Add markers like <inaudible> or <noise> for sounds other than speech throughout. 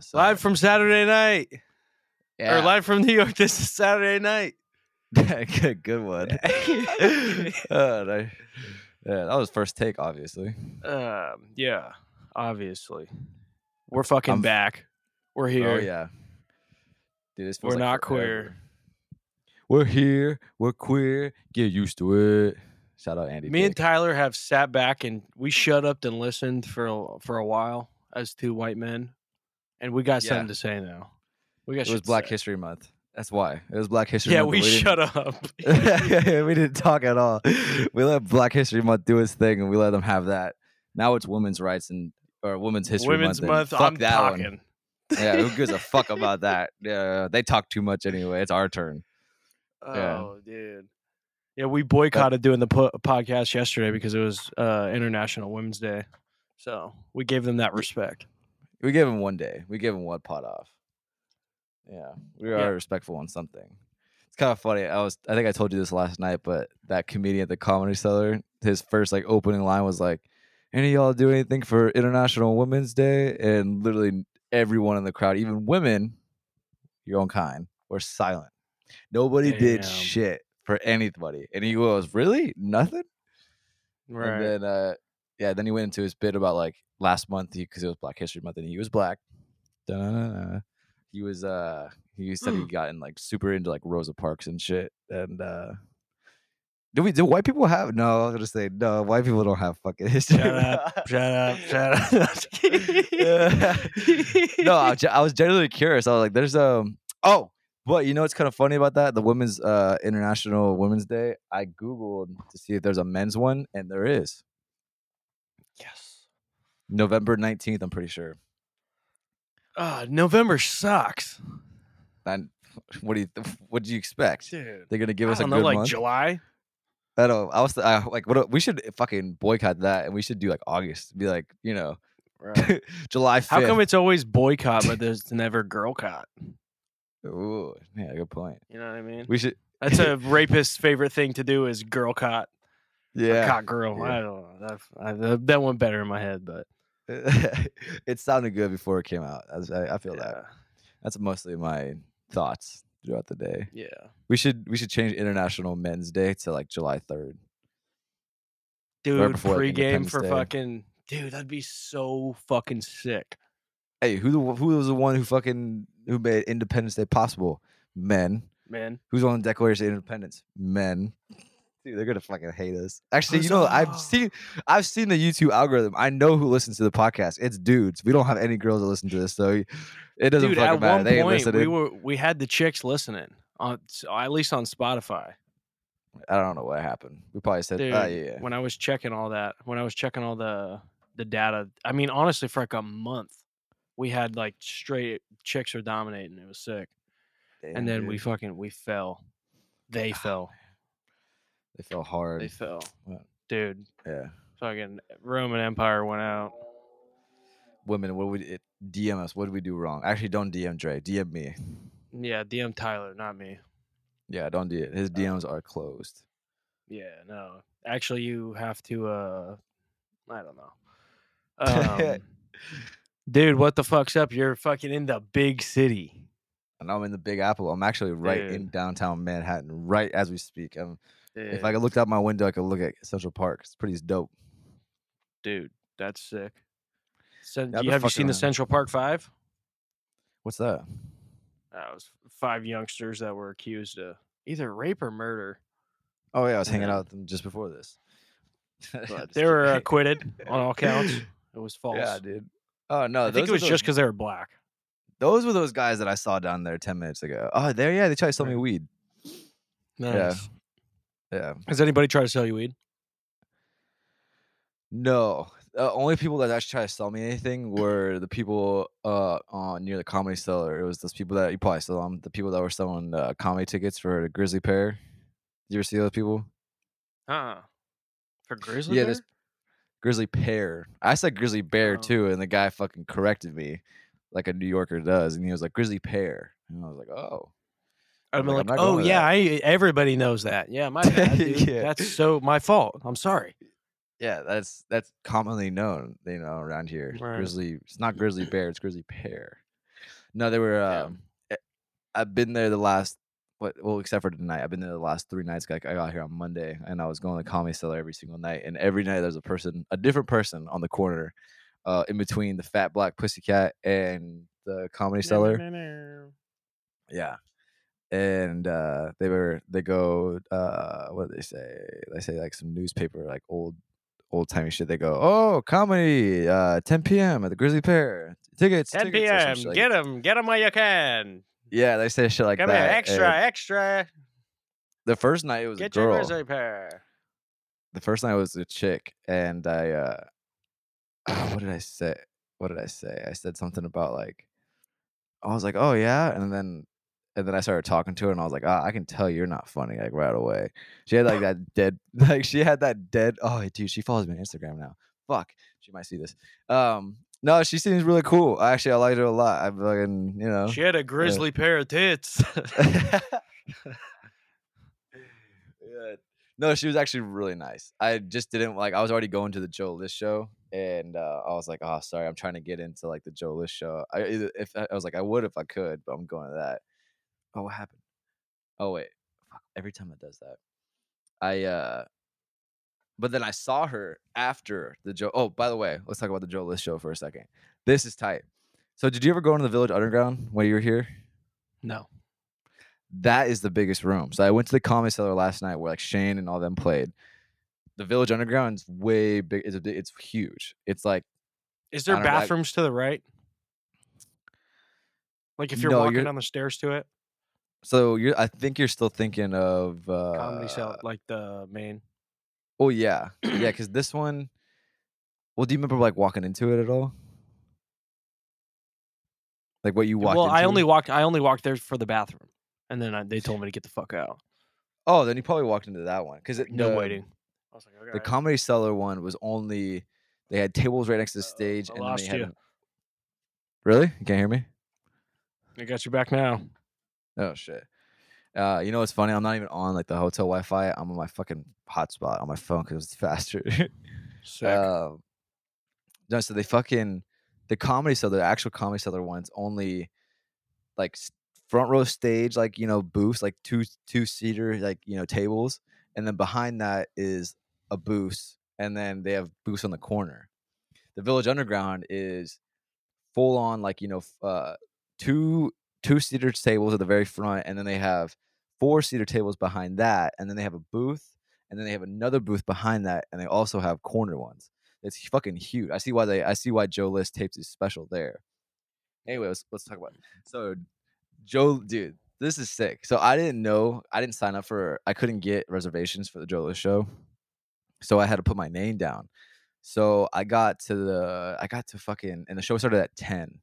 so- Live from Saturday night. yeah. Or live from New York. <laughs> This is Saturday night. <laughs> good, good one. <laughs> Uh, no- yeah, that was first take, obviously. Um, yeah, obviously. We're fucking I'm- back. We're here. Oh yeah, dude, We're like not queer. We're here. We're queer. Get used to it. Shout out Andy. Me and Tyler have sat back and we shut up and listened for a, for a while as two white men, and we got Yeah. something to say now. We got it was Black say. History Month. That's why it was Black History Yeah, Month. we but didn't- shut up. <laughs> we didn't talk at all. We let Black History Month do its thing, and we let them have that. Now it's Women's Rights and or Women's History Women's Month. Month. Fuck I'm that one. Yeah, who <laughs> gives a fuck about that? Yeah, they talk too much anyway. It's our turn. Yeah. Oh, dude. Yeah, we boycotted doing the po- podcast yesterday because it was uh, International Women's Day. So we gave them that respect. We gave him one day. We gave him one pot off. Yeah, we are Yeah. respectful on something. It's kind of funny. I was, I think I told you this last night, but that comedian at the Comedy Cellar, his first like opening line was like, "Any of y'all do anything for International Women's Day?" And literally everyone in the crowd, even women, your own kind, were silent. Nobody did shit for anybody, and he goes, "Really? Nothing?" Right. And then, uh, yeah, then he went into his bit about like last month because it was Black History Month and he was black. Da-na-na-na. He was, uh, he said he got in like super into like Rosa Parks and shit. And, uh, do we, do white people have, no, I was gonna say, no, white people don't have fucking history. Shut up. <laughs> shut up. Shut up. <laughs> <laughs> no, I, was I was genuinely curious. I was like, there's, um, oh, but you know what's kind of funny about that? The Women's, uh, International Women's Day, I Googled to see if there's a men's one and there is. November 19th, I'm pretty sure. Uh, November sucks. And <laughs> what do you <laughs> what do you expect? Dude. They're gonna give us a don't good know, like month. July. I don't. I was I, like, what? We should fucking boycott that, and we should do like August. Be like, you know, Right. <laughs> July fifth. How come it's always boycott, but there's never girl caught? Ooh, yeah, good point. You know what I mean? We should. That's a rapist's favorite thing to do is girl caught. Yeah, Caught girl. yeah. I don't know. That, I, that that went better in my head, but <laughs> it sounded good before it came out. I, I, feel that. That's mostly my thoughts throughout the day. Yeah. We should we should change International Men's Day to like July third. Dude, right pregame for Day. fucking dude, that'd be so fucking sick. Hey, who the, who was the one who fucking who made Independence Day possible? Men. Man. Who's on the Declaration of Independence? Men. Dude, they're gonna fucking hate us. Actually, you know, I've seen I've seen the YouTube algorithm. I know who listens to the podcast. It's dudes. We don't have any girls that listen to this, so it doesn't Dude, fucking at matter. one They ain't point we were we had the chicks listening on at least on Spotify. I don't know what happened. We probably said, oh, Dude, "Oh yeah, yeah." when I was checking all that, when I was checking all the the data, I mean, honestly, for like a month, we had like straight chicks are dominating. It was sick, Damn, and then we fucking we fell. They Oh, fell. They fell hard. They fell. Dude, yeah, fucking Roman Empire went out. women. What would it DM us? What did we do wrong? Actually, don't DM Dre. DM me. Yeah, DM Tyler, not me. Yeah, don't do it. His DMs are closed. Yeah, no. Actually, you have to. uh I don't know. <laughs> Um, dude, what the fuck's up? You're fucking in the big city. And I'm in the Big Apple. I'm actually right in downtown Manhattan, right as we speak. I'm, if I could look out my window, I could look at Central Park. It's pretty dope. dude, that's sick. Cen- Yeah, I've you, have you seen the. Central Park Five? What's that? That was five youngsters that were accused of either rape or murder, Oh yeah, I was hanging Yeah. out with them just before this. <laughs> they were acquitted on all counts. <laughs> It was false. Yeah, dude. Oh no, I think it was just because they were black. those were those guys that I saw down there ten minutes ago. Oh, there, yeah, they tried to sell me weed. Nice. Yeah, Has anybody tried to sell you weed? no. The only people that actually tried to sell me anything were the people uh on near the comedy cellar. It was those people that you probably saw them. The people that were selling uh, comedy tickets for the Grisly Pear. You ever see those people? Uh For grizzly yeah, bear? this Grisly Pear. I said Grizzly Bear Oh. too, and the guy fucking corrected me, like a New Yorker does, and he was like Grisly Pear, and I was like, oh. I'd I'm be like, like, "I'm oh yeah. I everybody knows that. Yeah, my <laughs> bad, dude. Yeah. That's so my fault. I'm sorry. Yeah, that's that's commonly known, you know, around here. Right. Grizzly. It's not Grizzly Bear. It's Grisly Pear. No, they were. Damn. Um, eh, I've been there the last. What? Well, except for tonight, I've been there the last three nights. Like I got here on Monday, and I was going to the comedy cellar every single night. And every night there's a person, a different person on the corner, uh, in between the Fat Black Pussycat and the comedy cellar. Yeah. And uh, they were they go uh, what do they say? They say like some newspaper like old old timey shit. They go, oh, comedy, uh, 10 p.m. at the Grisly Pear. Tickets, 10 tickets," p.m. shit like- Get them, get them while you can. Yeah, they say shit like Come that. here, and extra, extra. The first night it was Get a your girl. grizzly pair. The first night was a chick, and I uh, <sighs> what did I say? What did I say? I said something about like, I was like, oh yeah, and then and then I started talking to her, and I was like, ah, I can tell you're not funny like right away. She had like that dead, <laughs> like she had that dead. Oh, dude, she follows me on Instagram now. Fuck, she might see this. Um, no, she seems really cool. Actually, I liked her a lot. I fucking, you know. She had a grizzly pair of tits. <laughs> yeah. No, she was actually really nice. I just didn't like. I was already going to the Joe List show, and uh, I was like, "Oh, sorry, I'm trying to get into like the Joe List show." I if I was like, I would if I could, but I'm going to that. Oh, what happened? Oh wait, Fuck, every time it does that, I. uh But then I saw her after the Joe. Oh, by the way, let's talk about the Joe List show for a second. This is tight. So, did you ever go into the Village Underground when you were here? no. that is the biggest room. So I went to the comedy cellar last night where like Shane and all them played. The Village Underground is way big. It's a, it's huge. It's like Is there I don't know, I- bathrooms to the right? Like if you're No, walking you're- down the stairs to it, so. You're. I think you're still thinking of uh, comedy cell, like the main. Oh yeah, yeah. <clears throat> Because this one. Well, do you remember like walking into it at all? Like what you walked. Well, I only walked. I only walked there for the bathroom, and then I, they told <laughs> me to get the fuck out. Oh, then you probably walked into that one because No the, waiting. I was like, okay. The comedy cellar one was only. They had tables right next to the Uh-oh, stage, I and then they had. you. Really? You can't hear me? I got you back now. Oh shit. Uh, you know what's funny? I'm not even on like the hotel Wi-Fi. I'm on my fucking hotspot on my phone because it's <laughs> faster. Sick. um, no, so they fucking the comedy cellar, the actual comedy cellar ones only like front row stage, like you know booths, like two two seater, like you know tables, and then behind that is a booth, and then they have booths on the corner. The Village Underground is full on like you know uh two two seater tables at the very front and then they have four seater tables behind that and then they have a booth and then they have another booth behind that and they also have corner ones it's fucking huge i see why they i see why joe list tapes is special there anyway let's, let's talk about it. so joe dude this is sick so i didn't know i didn't sign up for i couldn't get reservations for the joe list show so i had to put my name down so I got to the I got to fucking and the show started at 10.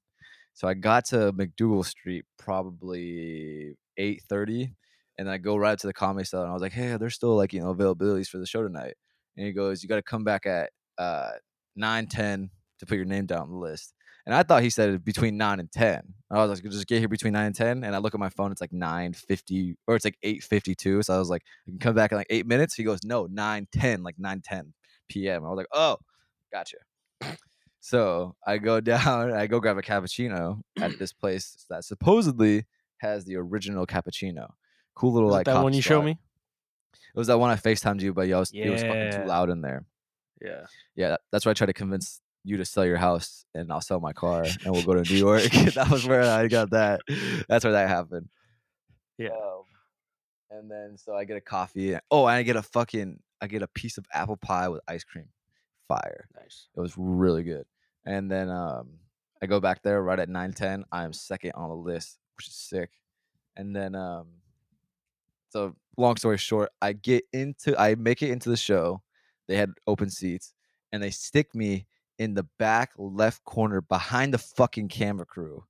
So I got to MacDougal Street probably 8:30 and I go right up to the comedy cellar and I was like, "Hey, there's still like, you know, availabilities for the show tonight." And he goes, "You got to come back at uh 9 10 to put your name down on the list." And I thought he said between 9 and 10. I was like, "Just get here between 9 and 10." And I look at my phone, it's like 9:50 or it's like 8:52. So I was like, "I can come back in like 8 minutes." He goes, "No, nine ten, like nine ten p.m." I was like, "Oh, gotcha." So I go <laughs> down, I go grab a cappuccino at <clears throat> this place that supposedly has the original cappuccino. Cool little like that one you show me? It was that one I FaceTimed you, but yo, it was, it was fucking too loud in there. Yeah. Yeah, that- that's why I tried to convince you to sell your house and I'll sell my car and we'll go to New York. <laughs> <laughs> that was where I got that. That's where that happened. Yeah. Um, and then so I get a coffee. and- Oh, and I get a fucking I get a piece of apple pie with ice cream. Fire. Nice. It was really good. And then um, I go back there right at 9:10. I am second on the list, which is sick. And then, um, so long story short, I get into, I make it into the show. They had open seats and they stick me in the back left corner behind the fucking camera crew.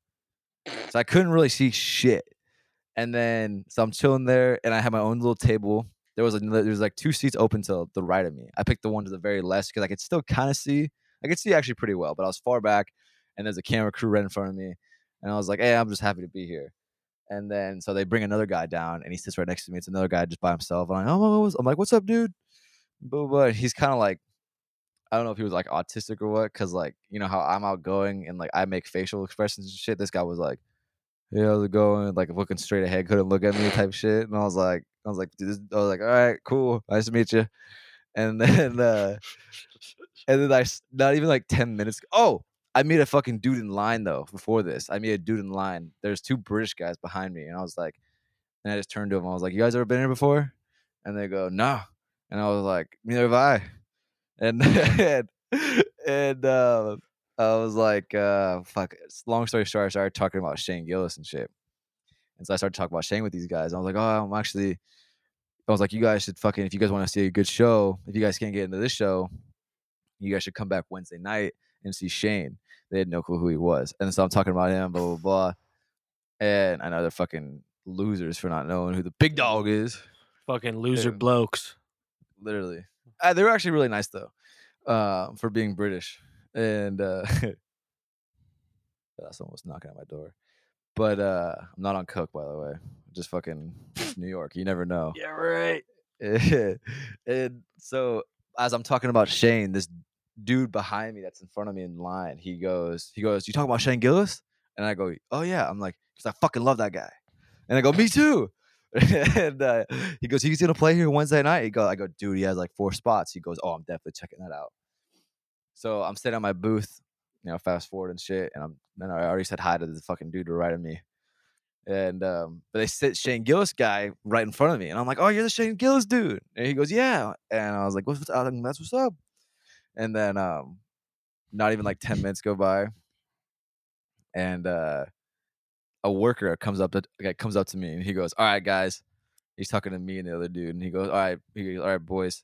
So I couldn't really see shit. And then, so I'm chilling there and I have my own little table. There was another, there's like two seats open to the right of me. I picked the one to the very left because I could still kind of see. I could see actually pretty well, but I was far back and there's a camera crew right in front of me. And I was like, hey, I'm just happy to be here. And then so they bring another guy down and he sits right next to me. It's another guy just by himself. And I'm like, oh, what's-" I'm like, what's up, dude? But, but he's kind of like, I don't know if he was like autistic or what, because like, you know how I'm outgoing and like I make facial expressions and shit. This guy was like, "Hey, how's it going?" Like looking straight ahead, couldn't look at me, type shit. And I was like, I was like, I was like, all right, cool, nice to meet you. And then, uh, and then I not even like ten minutes. Oh, I made a fucking dude in line though. Before this, I made a dude in line. There's two British guys behind me, and I was like, and I just turned to him. I was like, "You guys ever been here before?" And they go, "No." And I was like, "Neither have I." And <laughs> and, and uh, I was like, uh, "Fuck." Long story short, I started talking about Shane Gillis and shit. And so I started talking about Shane with these guys. I was like, "Oh, I'm actually." I was like, "You guys should fucking if you guys want to see a good show, if you guys can't get into this show, you guys should come back Wednesday night and see Shane." They had no clue who he was, and so I'm talking about him, blah blah blah. And I know they're fucking losers for not knowing who the big dog is. Fucking loser Yeah. blokes. Literally, uh, they were actually really nice though, uh, for being British. And uh, <laughs> someone was knocking at my door, but uh, I'm not on coke by the way. Just fucking it's <laughs> New York. You never know. Yeah, right. <laughs> and so as I'm talking about Shane, this dude behind me that's in front of me in line, he goes, he goes, "You talking about Shane Gillis?" And I go, "Oh yeah." I'm like, "Cause I fucking love that guy." And I go, "Me too." <laughs> and uh, he goes, "He's gonna play here Wednesday night." He go, I go, "Dude, he has like four spots." He goes, "Oh, I'm definitely checking that out." So I'm sitting at my booth, you know, fast forward and shit, and I'm, and I already said hi to the fucking dude to right of me. And um, but they sit Shane Gillis guy right in front of me, and I'm like, "Oh, you're the Shane Gillis dude." And he goes, "Yeah." And I was like, "What's like, that's what's up?" And then um, not even like ten minutes go by, and uh, a worker comes up to comes up to me, and he goes, "All right, guys." He's talking to me and the other dude, and he goes, "All right, he goes, all right, boys,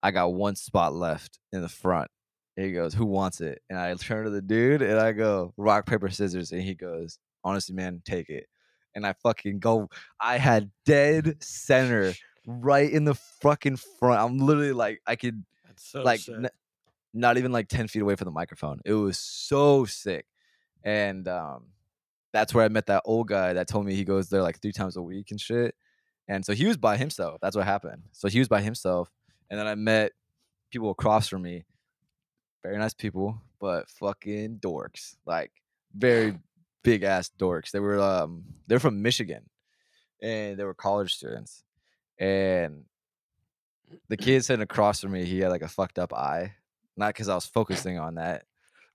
I got one spot left in the front." And he goes, "Who wants it?" And I turn to the dude, and I go, "Rock paper scissors," and he goes, "Honestly, man, take it." And I fucking go. I had dead center right in the fucking front. I'm literally like, I could so like n- not even like 10 feet away from the microphone. It was so sick. And um that's where I met that old guy that told me he goes there like three times a week and shit. And so he was by himself. That's what happened. So he was by himself. And then I met people across from me. Very nice people, but fucking dorks. Like very big ass dorks. They were um they're from Michigan and they were college students. And the <clears throat> kid sitting across from me, he had like a fucked up eye. Not because I was focusing on that,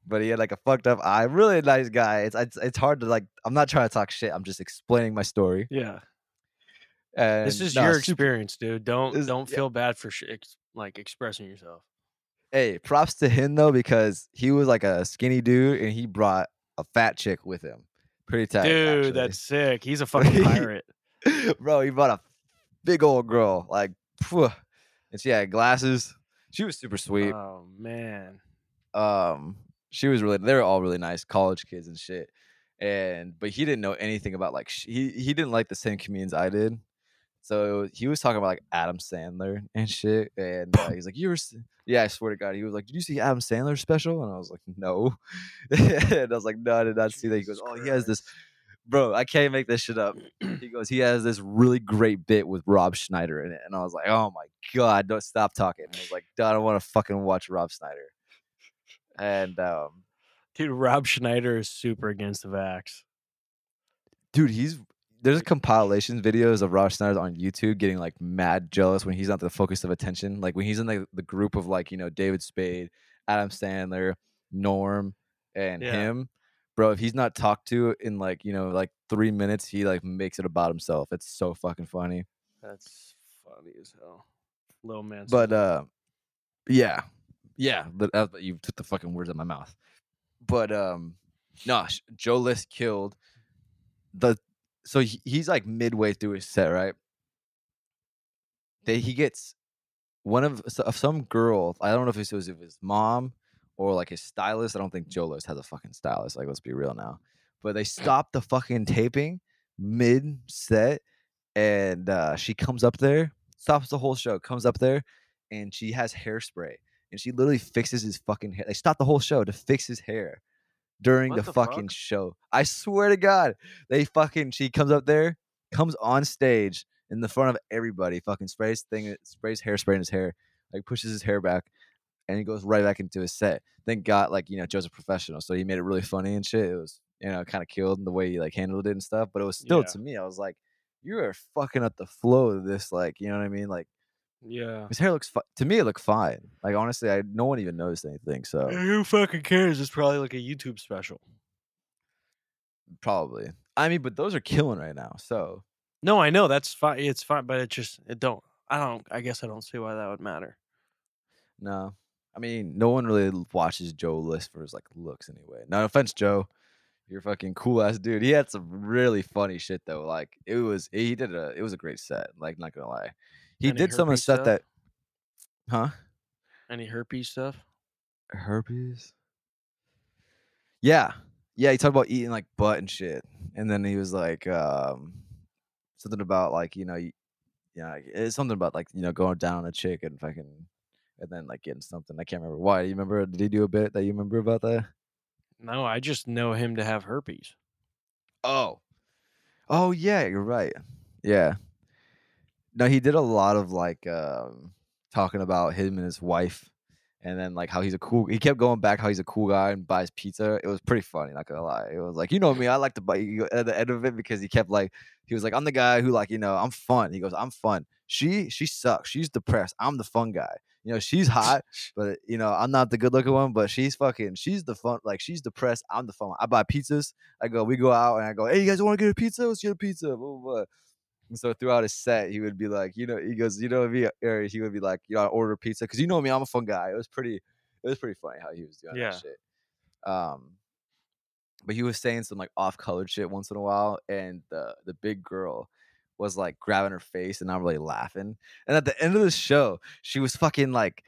but he had like a fucked up eye. Really nice guy. It's, it's it's hard to like. I'm not trying to talk shit. I'm just explaining my story. Yeah. And This is nah, your super- experience, dude. Don't This- don't yeah. feel bad for sh- ex- like expressing yourself. Hey, props to him though because he was like a skinny dude and he brought a fat chick with him. Pretty tight, Dude, actually. that's sick. He's a <laughs> fucking pirate. <laughs> bro. He brought a big old girl, like, phew. and she had glasses. She was super sweet. Oh man. um she was really they were all really nice college kids and shit and but he didn't know anything about like sh- he he didn't like the same comedians i did so he was talking about like adam sandler and shit and uh, he's like you were yeah i swear to god he was like did you see adam Sandler special? And i was like no. <laughs> And i was like no i did not see that. He goes Jesus oh he has this bro i can't make this shit up. <clears throat> He goes he has this really great bit with rob schneider in it. And i was like oh my god don't stop talking. I was like i don't want to fucking watch rob schneider. And um Dude, Rob Schneider is super against the vax. dude he's there's compilations videos of rob schneider on youtube getting like mad jealous when he's not the focus of attention like when he's in the, the group of like you know david spade adam sandler norm and Yeah. him bro if he's not talked to in like you know like three minutes he like makes it about himself it's so fucking funny That's funny as hell. Little man. but uh yeah yeah but you took the fucking words out of my mouth but um no joe list killed the so he, he's like midway through his set right? They he gets one of, of some girl i don't know if it was his mom or like his stylist i don't think joe list has a fucking stylist like let's be real now but they stopped the fucking taping mid set and uh she comes up there stops the whole show comes up there and she has hairspray and she literally fixes his fucking hair they stopped the whole show to fix his hair during the, the fucking fuck? show i swear to god they fucking she comes up there comes on stage in the front of everybody fucking sprays thing sprays hairspray in his hair like pushes his hair back and he goes right back into his set thank god like you know joe's a professional so he made it really funny and shit it was you know, kind of killed in the way he like handled it and stuff. But it was still Yeah. to me, I was like, you are fucking up the flow of this, like, you know what I mean? Like Yeah. his hair looks fi- to me, it looked fine. Like honestly, I no one even noticed anything. So Who fucking cares? It's probably like a YouTube special. probably, I mean, but those are killing right now. So No, I know that's fine. It's fine, but it just it don't. I don't. I guess I don't see why that would matter. no, I mean, no one really watches Joe List for his like looks anyway. No offense, Joe. You're a fucking cool ass dude. He had some really funny shit though. Like it was, he did a, it was a great set. Like not gonna lie, he Any did some of the stuff? that, huh? Any herpes stuff? herpes. Yeah, yeah. He talked about eating like butt and shit, and then he was like, um, something about like you know, you, yeah, like, it's something about like you know going down on a chick and fucking, and then like getting something. I can't remember why. Do you remember? Did he do a bit that you remember about that? No, I just know him to have herpes. Oh, oh yeah, you're right. Yeah. No, he did a lot of like um talking about him and his wife, and then like how he's a cool. He kept going back how he's a cool guy and buys pizza. It was pretty funny. Not gonna lie. It was like you know me. I like to buy you at the end of it because he kept like he was like I'm the guy who like you know I'm fun. He goes I'm fun. She she sucks. She's depressed. I'm the fun guy. You know she's hot, <laughs> but you know I'm not the good looking one. But she's fucking. She's the fun. Like she's depressed. I'm the fun. one. I buy pizzas. I go. We go out and I go. Hey, you guys want to get a pizza? Let's get a pizza. Blah, blah, blah. And so throughout his set, he would be like, you know, he goes, you know, me, or he would be like, you know, I order pizza because you know me, I'm a fun guy. It was pretty, it was pretty funny how he was doing Yeah. that shit. Um, but he was saying some like off-colored shit once in a while, and the the big girl was like grabbing her face and not really laughing. And at the end of the show, she was fucking like,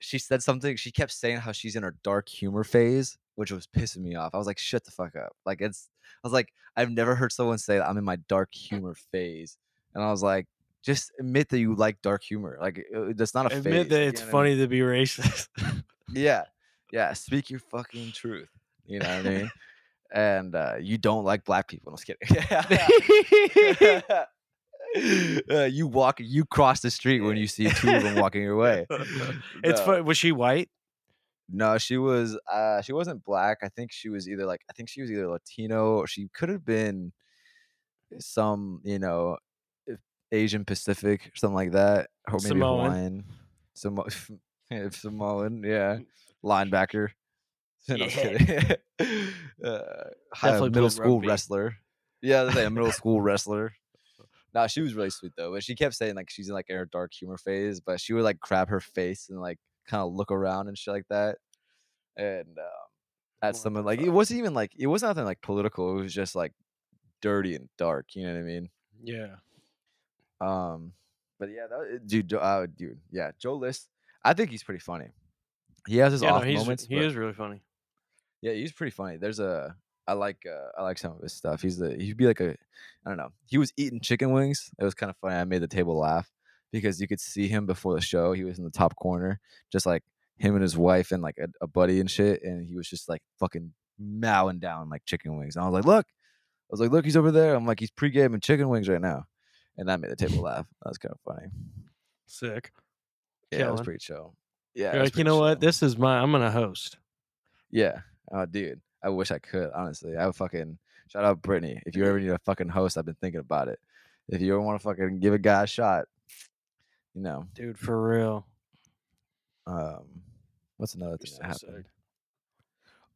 she said something. She kept saying how she's in her dark humor phase, which was pissing me off. I was like, shut the fuck up. Like it's, I was like, I've never heard someone say that I'm in my dark humor phase, and I was like, just admit that you like dark humor. Like uh, that's not a Admit phase. that you it's know I mean? funny to be racist. <laughs> Yeah, yeah. Speak your fucking truth. You know what I mean? <laughs> And uh, you don't like black people. I'm just kidding. <laughs> <laughs> uh, you walk, you cross the street when you see two of them walking your way. <laughs> it's No. Was she white? No, she was. Uh, she wasn't black. I think she was either like. I think she was either Latino or she could have been some, you know, Asian Pacific or something like that, or maybe Samoan. Hawaiian, Samo- <laughs> if Samoan, yeah, linebacker. No, kidding. uh, hi- Definitely middle school rugby. wrestler. Yeah, was saying, a middle school wrestler. Nah, she was really sweet though. But she kept saying like she's in like her dark humor phase, but she would like grab her face and like kind of look around and shit like that. And um, something the like it wasn't even like it wasn't nothing like political. It was just like dirty and dark. You know what I mean? Yeah. Um, but yeah, that, was- dude, uh, dude, yeah, Joe List. I think he's pretty funny. He has his yeah, no, off he's, moments. he is really funny. yeah, he's pretty funny. There's a I like uh, I like some of his stuff. He's the he'd be like a I don't know. He was eating chicken wings. It was kind of funny. I made the table laugh because you could see him before the show. He was in the top corner, just like him and his wife and like a, a buddy and shit. And he was just like fucking mowing down like chicken wings. And I was like, look, I was like, look, he's over there. I'm like, he's pre-gaming chicken wings right now. And that made the table laugh. That was kind of funny. Sick. Yeah, it was pretty chill. Yeah, was like, you know what? This is my. I'm gonna host. Yeah. Oh, dude. I wish I could, honestly. I would fucking shout out Brittany. If you ever need a fucking host, I've been thinking about it. If you ever want to fucking give a guy a shot, you know. Dude, for real. Um what's another thing so that sick. happened?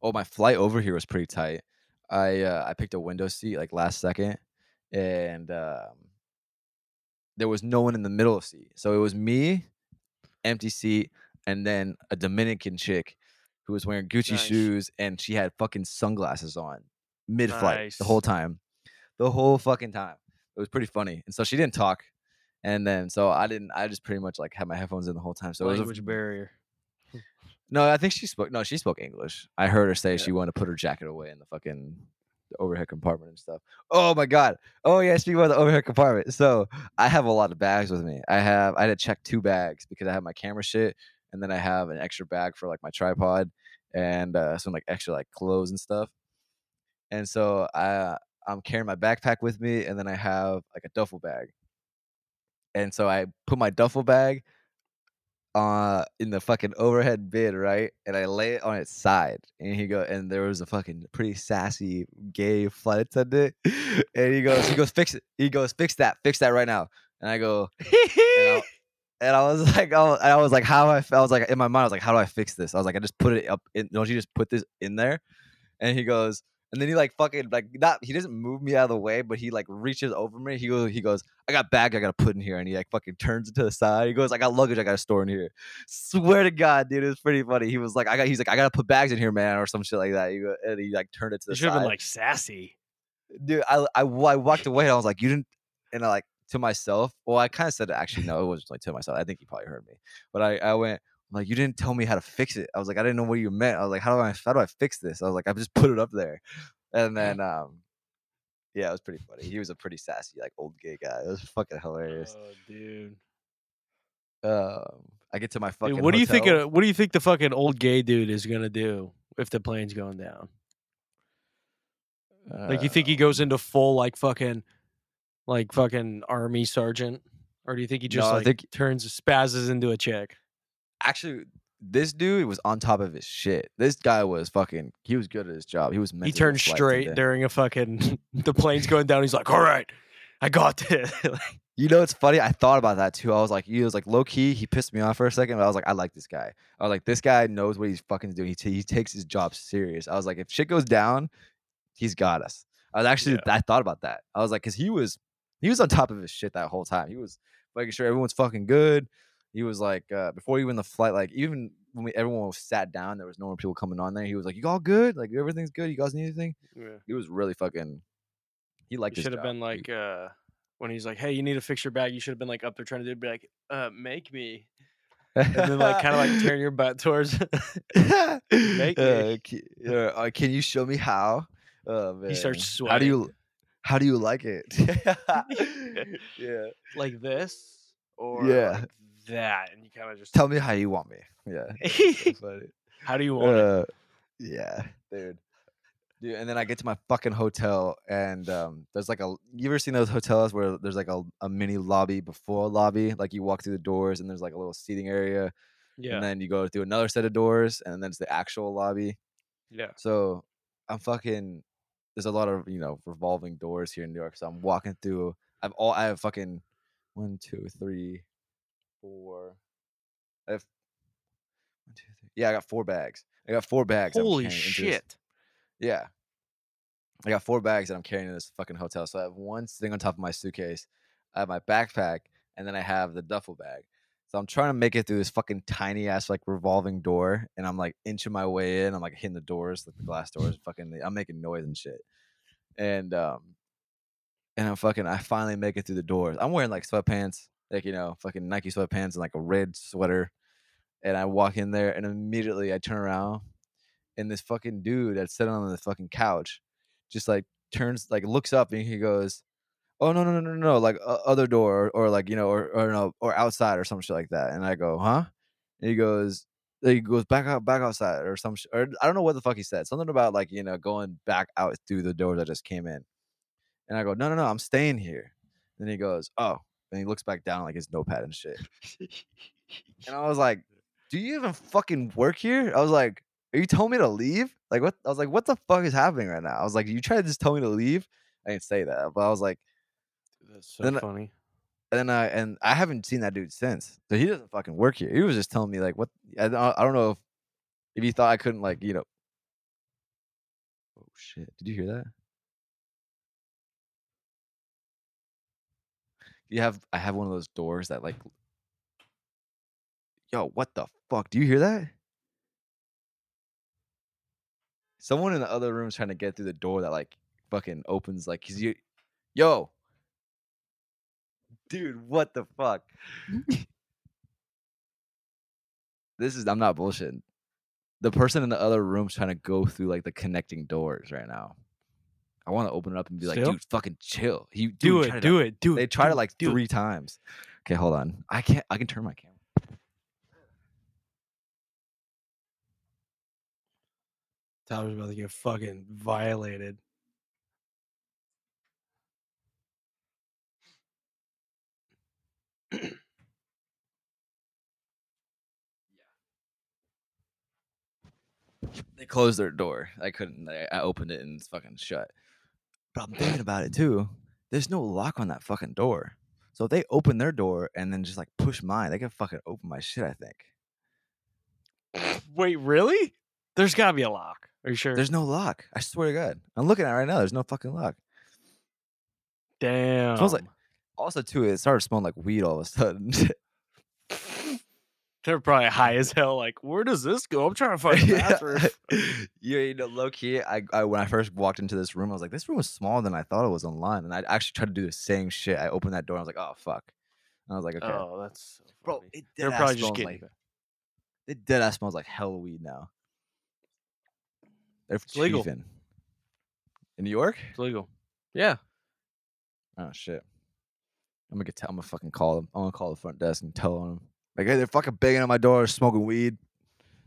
Oh, my flight over here was pretty tight. I uh I picked a window seat like last second and um there was no one in the middle seat. So it was me, empty seat, and then a Dominican chick who was wearing Gucci Nice. shoes and she had fucking sunglasses on mid flight the whole time. The whole fucking time. It was pretty funny. And so she didn't talk. And then so I didn't I just pretty much like had my headphones in the whole time. So it was a- Language barrier. <laughs> no, I think she spoke. No, she spoke English. I heard her say Yeah. she wanted to put her jacket away in the fucking overhead compartment and stuff. Oh my god. Oh yeah, speaking about the overhead compartment. So I have a lot of bags with me. I have I had to check two bags because I have my camera shit, and then I have an extra bag for like my tripod and uh, some like extra like clothes and stuff. And so I I'm carrying my backpack with me, and then I have like a duffel bag. And so I put my duffel bag uh in the fucking overhead bin, right? And I lay it on its side. And he go and there was a fucking pretty sassy gay flight attendant. <laughs> And he goes, he goes, fix it. He goes, fix that, fix that right now. And I go, and <laughs> <laughs> Oh, and I was like, I was, I was like, how I, I was like, in my mind, I was like, how do I fix this? I was like, I just put it up. In, don't you just put this in there? And he goes, and then he like fucking like not he doesn't move me out of the way, but he like reaches over me. He goes, he goes, I got bag I gotta put in here, and he like fucking turns it to the side. He goes, I got luggage I gotta store in here. Swear to God, dude, it was pretty funny. He was like, I got, he's like, I gotta put bags in here, man, or some shit like that. He go, and he like turned it to the You should side. have been like sassy. dude, I, I I walked away and I was like, you didn't, and I like to myself. Well, I kind of said it actually. No, it wasn't like to myself. I think he probably heard me, but I I went. I'm like, you didn't tell me how to fix it. I was like, I didn't know what you meant. I was like, how do I how do I fix this? I was like, I just <laughs> put it up there, and <laughs> then um, yeah, it was pretty funny. He was a pretty sassy like old gay guy. It was fucking hilarious. Oh, dude. Um, I get to my fucking. Dude, what do you think? Of, what do you think the fucking old gay dude is gonna do if the plane's going down? Like, you think he Um, goes into full like fucking, like fucking army sergeant, or do you think he just No, I like think- turns spazzes into a chick? actually? This dude was on top of his shit. This guy was fucking. He was good at his job. He was. meant He to be a turns flight straight attendant. during a fucking <laughs> the plane's going down. He's like, "All right, I got this." <laughs> Like, You know, it's funny. I thought about that too. I was like, he was like low key. He pissed me off for a second, but I was like, I like this guy. I was like, this guy knows what he's fucking doing. He, ta- he takes his job serious. I was like, if shit goes down, he's got us. I was actually. I thought about that. I was like, cause he was, he was on top of his shit that whole time. He was making sure everyone's fucking good. He was like, uh, before even the flight, like even when we, everyone was sat down, there was no more people coming on there. He was like, you all good? Like everything's good. You guys need anything? He was really fucking. He liked. should have been He- like, uh, when he's like, "Hey, you need to fix your bag." You should have been like up there trying to do, be like, "Uh, make me," and then like kind of like turn <laughs> your butt towards. <laughs> Make me. uh, can, uh, uh, can you show me how? Oh, He starts man. How do you how do you like it? <laughs> <laughs> yeah. like this or Yeah. like that, and you kind of just Tell me how you want me. Yeah. <laughs> How do you want it? Uh, yeah, dude. Dude, and then I get to my fucking hotel, and um, there's like a. You ever seen those hotels where there's like a, a mini lobby before a lobby? Like you walk through the doors, and there's like a little seating area, Yeah, and then you go through another set of doors, and then it's the actual lobby. yeah. So I'm fucking. There's a lot of you know revolving doors here in New York. So I'm walking through. I've all I have fucking one, two, three, four. I have one, two, three. Yeah, I got four bags. I got four bags. Holy carrying into this- shit! yeah. I got four bags that I'm carrying in this fucking hotel. So I have one sitting on top of my suitcase. I have my backpack, and then I have the duffel bag. So I'm trying to make it through this fucking tiny ass like revolving door, and I'm like inching my way in. I'm like hitting the doors, like the glass doors. <laughs> Fucking, I'm making noise and shit. And um, and I'm fucking. I finally make it through the doors. I'm wearing like sweatpants, like you know, fucking Nike sweatpants and like a red sweater. And I walk in there, and immediately I turn around, and this fucking dude that's sitting on the fucking couch just like turns like looks up and he goes oh no no no no no like uh, other door or, or like you know or or no or outside or some shit like that and i go huh and he goes he goes back out back outside or some sh- or i don't know what the fuck he said something about like you know going back out through the door that just came in and i go no no no i'm staying here and he goes oh and he looks back down like his notepad and shit and i was like do you even fucking work here i was like are you telling me to leave? Like what? I was like, what the fuck is happening right now? I was like, you tried to just tell me to leave. I didn't say that, but I was like, That's so Then I- funny. and then I and I haven't seen that dude since. So he doesn't fucking work here. He was just telling me like, what? I don't, I don't know if if he thought I couldn't like you know. Oh shit! Did you hear that? You have I have one of those doors that like. Yo, what the fuck? Do you hear that? Someone in the other room is trying to get through the door that like fucking opens like cause you yo dude what the fuck? Mm-hmm. This is i'm not bullshitting. The person in the other room's trying to go through like the connecting doors right now. I want to open it up and be like dude fucking chill. He Do it, do it, do it. they tried do it like do three times. Okay hold on. I can't i can turn my camera. Tyler's about to get fucking violated. yeah. They closed their door. I couldn't. I, I opened it and it's fucking shut. But I'm thinking about it too. There's no lock on that fucking door. So if they open their door and then just like push mine, they can fucking open my shit. I think. Wait, really? There's gotta be a lock. Are you sure? There's no lock. I swear to God, I'm looking at it right now. There's no fucking lock. Damn. Smells like also, too, it started smelling like weed all of a sudden. <laughs> They're probably high as hell. Like, where does this go? I'm trying to find the <laughs> bathroom. yeah, <laughs> you know, low key. I, I when I first walked into this room, I was like, this room was smaller than I thought it was online, and I actually tried to do the same shit. I opened that door, and I was like, oh fuck. And I was like, okay, Oh, that's so bro, it They're probably just like it dead ass smells like hella weed now. They're It's legal. in New York. It's legal. Yeah. Oh shit. I'm gonna get. T- I'm gonna fucking call them. I'm gonna call the front desk and tell them like, hey, they're fucking banging on my door, smoking weed,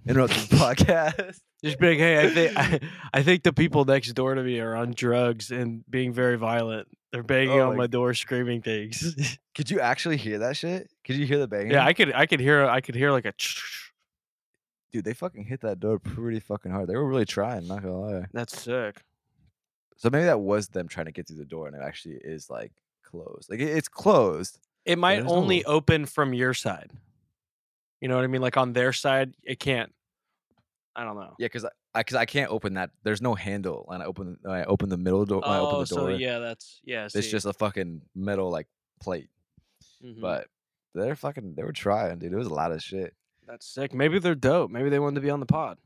interrupting the <laughs> podcast. Just being, hey, I think I, I think the people next door to me are on drugs and being very violent. They're banging Oh on my- my door, screaming things. <laughs> Could you actually hear that shit? Could you hear the banging? yeah, I could I could hear I could hear like a. dude, they fucking hit that door pretty fucking hard. They were really trying, not gonna lie. That's sick. So maybe that was them trying to get through the door, and it actually is like closed. Like it's closed. It might only no- open from your side. You know what I mean? Like on their side, it can't. I don't know. Yeah, because I, I, cause I can't open that. There's no handle, and I open, I open the middle door. When I open Oh, the so door, yeah, that's yeah. it's see. just a fucking metal like plate. Mhm. But they're fucking. They were trying, dude. It was a lot of shit. that's sick. Maybe they're dope. Maybe they wanted to be on the pod.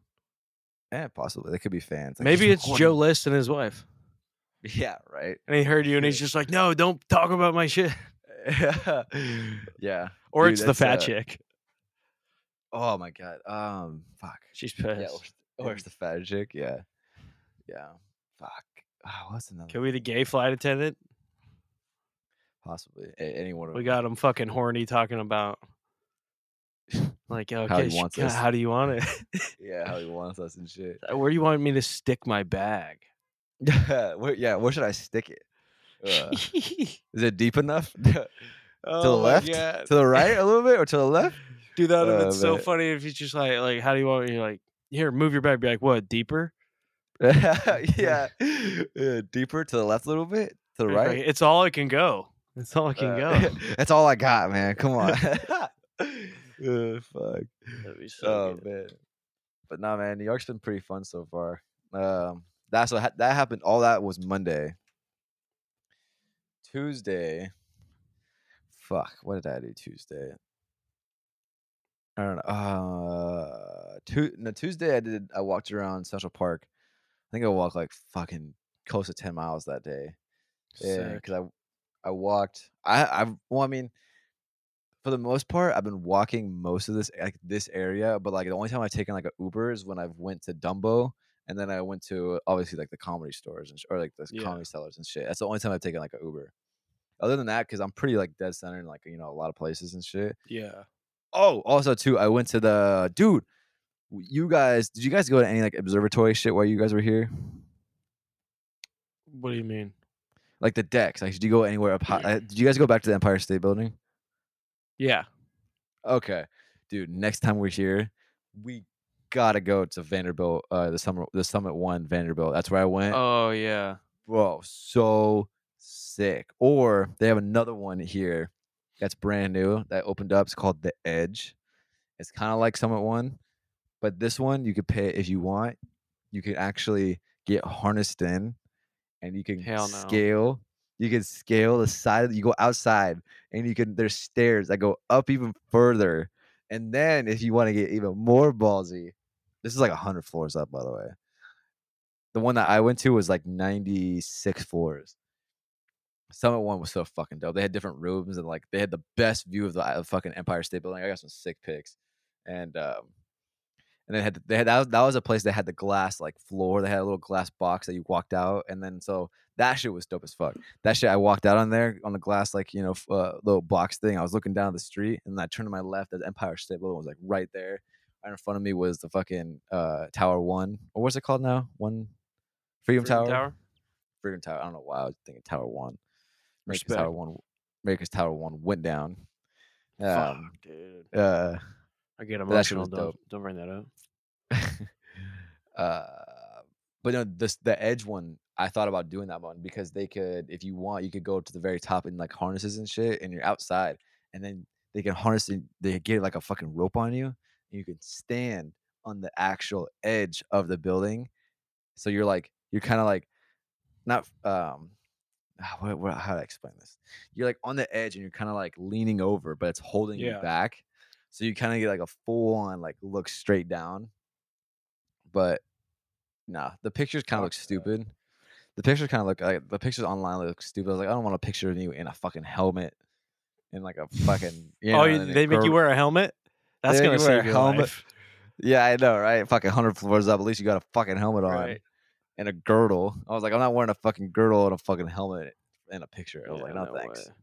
Yeah, possibly they could be fans. Like, <laughs> Maybe it's Joe. List and his wife, Yeah, right. and he heard you, and he's just like, "No, don't talk about my shit." <laughs> yeah. Or Dude, it's the fat uh, chick. Oh my god. Um. Fuck. She's pissed. Yeah. Or, or it's the fat chick. Yeah. Yeah. Fuck. Ah, what's another? Can we the gay flight attendant? Possibly. A- any one of We got him fucking horny talking about <laughs> like okay, yeah, us. how do you want it? <laughs> Yeah, how he wants us and shit. Where do you want me to stick my bag? Where, yeah. Where should I stick it? Uh, <laughs> is it deep enough? <laughs> to oh the left? to the right a little bit, or to the left? Dude, that would have Oh, been so man. funny if he's just like, like, how do you want me? Like, here, move your bag. Be like, what? Deeper? <laughs> yeah. Uh, deeper to the left a little bit. To the right. It's all it can go. It's all I can Uh, go. That's all I got, man. Come on. Uh, fuck. That'd be so Oh good. man. But no, man. New York's been pretty fun so far. Um, that's what ha- that happened. All that was Monday. Tuesday. Fuck. What did I do Tuesday? I don't know. Uh, tu- no, Tuesday I did. I walked around Central Park. I think I walked like fucking close to ten miles that day. Yeah, because I I walked. I I well, I mean, for the most part, I've been walking most of this like this area. But like the only time I've taken like a Uber is when I've went to Dumbo, and then I went to obviously like the comedy stores and sh- or like the Yeah. comedy cellars and shit. That's the only time I've taken like an Uber. Other than that, because I'm pretty like dead center in like you know a lot of places and shit. Yeah. Oh, also too, I went to the dude. You guys, did you guys go to any like observatory shit while you guys were here? What do you mean? Like the decks. Like, did you go anywhere up high? uh, Did you guys go back to the Empire State Building? Yeah. Okay, dude. Next time we're here, we gotta go to Vanderbilt. Uh, the summer, the Summit One Vanderbilt. That's where I went. Oh yeah. Bro, so sick. Or they have another one here that's brand new that opened up. It's called the Edge. It's kind of like Summit One, but this one you could pay if you want. You could actually get harnessed in, and you can no. scale. You can scale the side. Of, you go outside, and you can. There's stairs that go up even further. And then, if you want to get even more ballsy, this is like hundred floors up, by the way. The one that I went to was like 96 floors. Summit one was so fucking dope. They had different rooms and like they had the best view of the uh, fucking Empire State Building. I got some sick pics, and um, and they had they had that was, that was a place that had the glass like floor. They had a little glass box that you walked out, and then so that shit was dope as fuck. That shit I walked out on there on the glass like you know uh, little box thing. I was looking down the street, and then I turned to my left. The Empire State Building was like right there. Right in front of me was the fucking uh, Tower One, or what's it called now? One Freedom, Freedom Tower? Freedom Tower. I don't know why I was thinking Tower One. America's Tower One. America's Tower One went down. Um, Fuck, dude. uh, I get but that shit emotional. Don't don't bring that up. <laughs> Uh, but no, this the edge one. I thought about doing that one because they could, if you want, you could go to the very top in like harnesses and shit, and you're outside, and then they can harness and They get like a fucking rope on you, and you can stand on the actual edge of the building. So you're like, you're kind of like, not um, ah, what, what, how do I explain this? You're like on the edge, and you're kind of like leaning over, but it's holding Yeah. you back. So you kind of get like a full on like look straight down. But nah, the pictures kind of look that. stupid. The pictures kind of look like the pictures online look stupid. I was like, I don't want a picture of you in a fucking helmet and like a fucking. You know, oh, they make you wear a helmet. That's gonna make you wear a save your helmet. life. Yeah, I know, right? Fucking hundred floors up. At least you got a fucking helmet on Right. and a girdle. I was like, I'm not wearing a fucking girdle and a fucking helmet in a picture. I was Yeah, like, no, no thanks. way.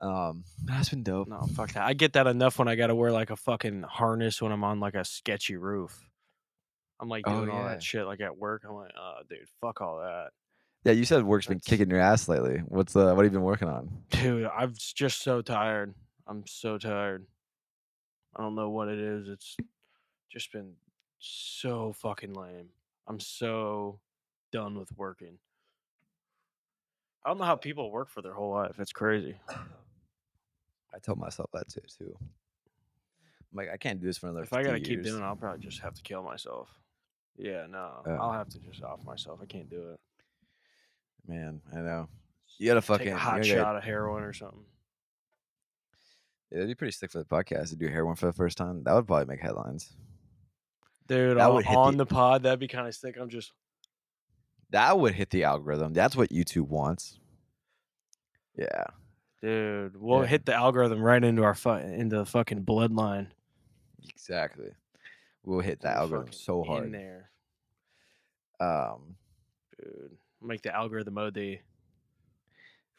Um, that's been dope. No, fuck that. I get that enough when I got to wear like a fucking harness when I'm on like a sketchy roof. I'm like Oh, doing all yeah. that shit like at work. I'm like, oh, dude, fuck all that. Yeah, you said work's been That's- kicking your ass lately. What's uh, what have you been working on? Dude, I'm just so tired. I'm so tired. I don't know what it is. It's just been so fucking lame. I'm so done with working. I don't know how people work for their whole life. It's crazy. I told myself that too. too. I'm like, I can't do this for another. If I gotta 50 keep doing it, I'll probably just have to kill myself. Yeah, no, Uh. I'll have to just off myself. I can't do it. man, I know. You gotta fucking Take a hot shot of heroin or something. Yeah, it'd be pretty sick for the podcast to do heroin for the first time. That would probably make headlines. Dude, That on, on the- the pod, that'd be kind of sick. I'm just That would hit the algorithm. That's what YouTube wants. Yeah. Dude, we'll Yeah. hit the algorithm right into our fu- into the fucking bloodline. Exactly. We'll hit that We're algorithm so in hard. there, Um, dude. Make the algorithm OD.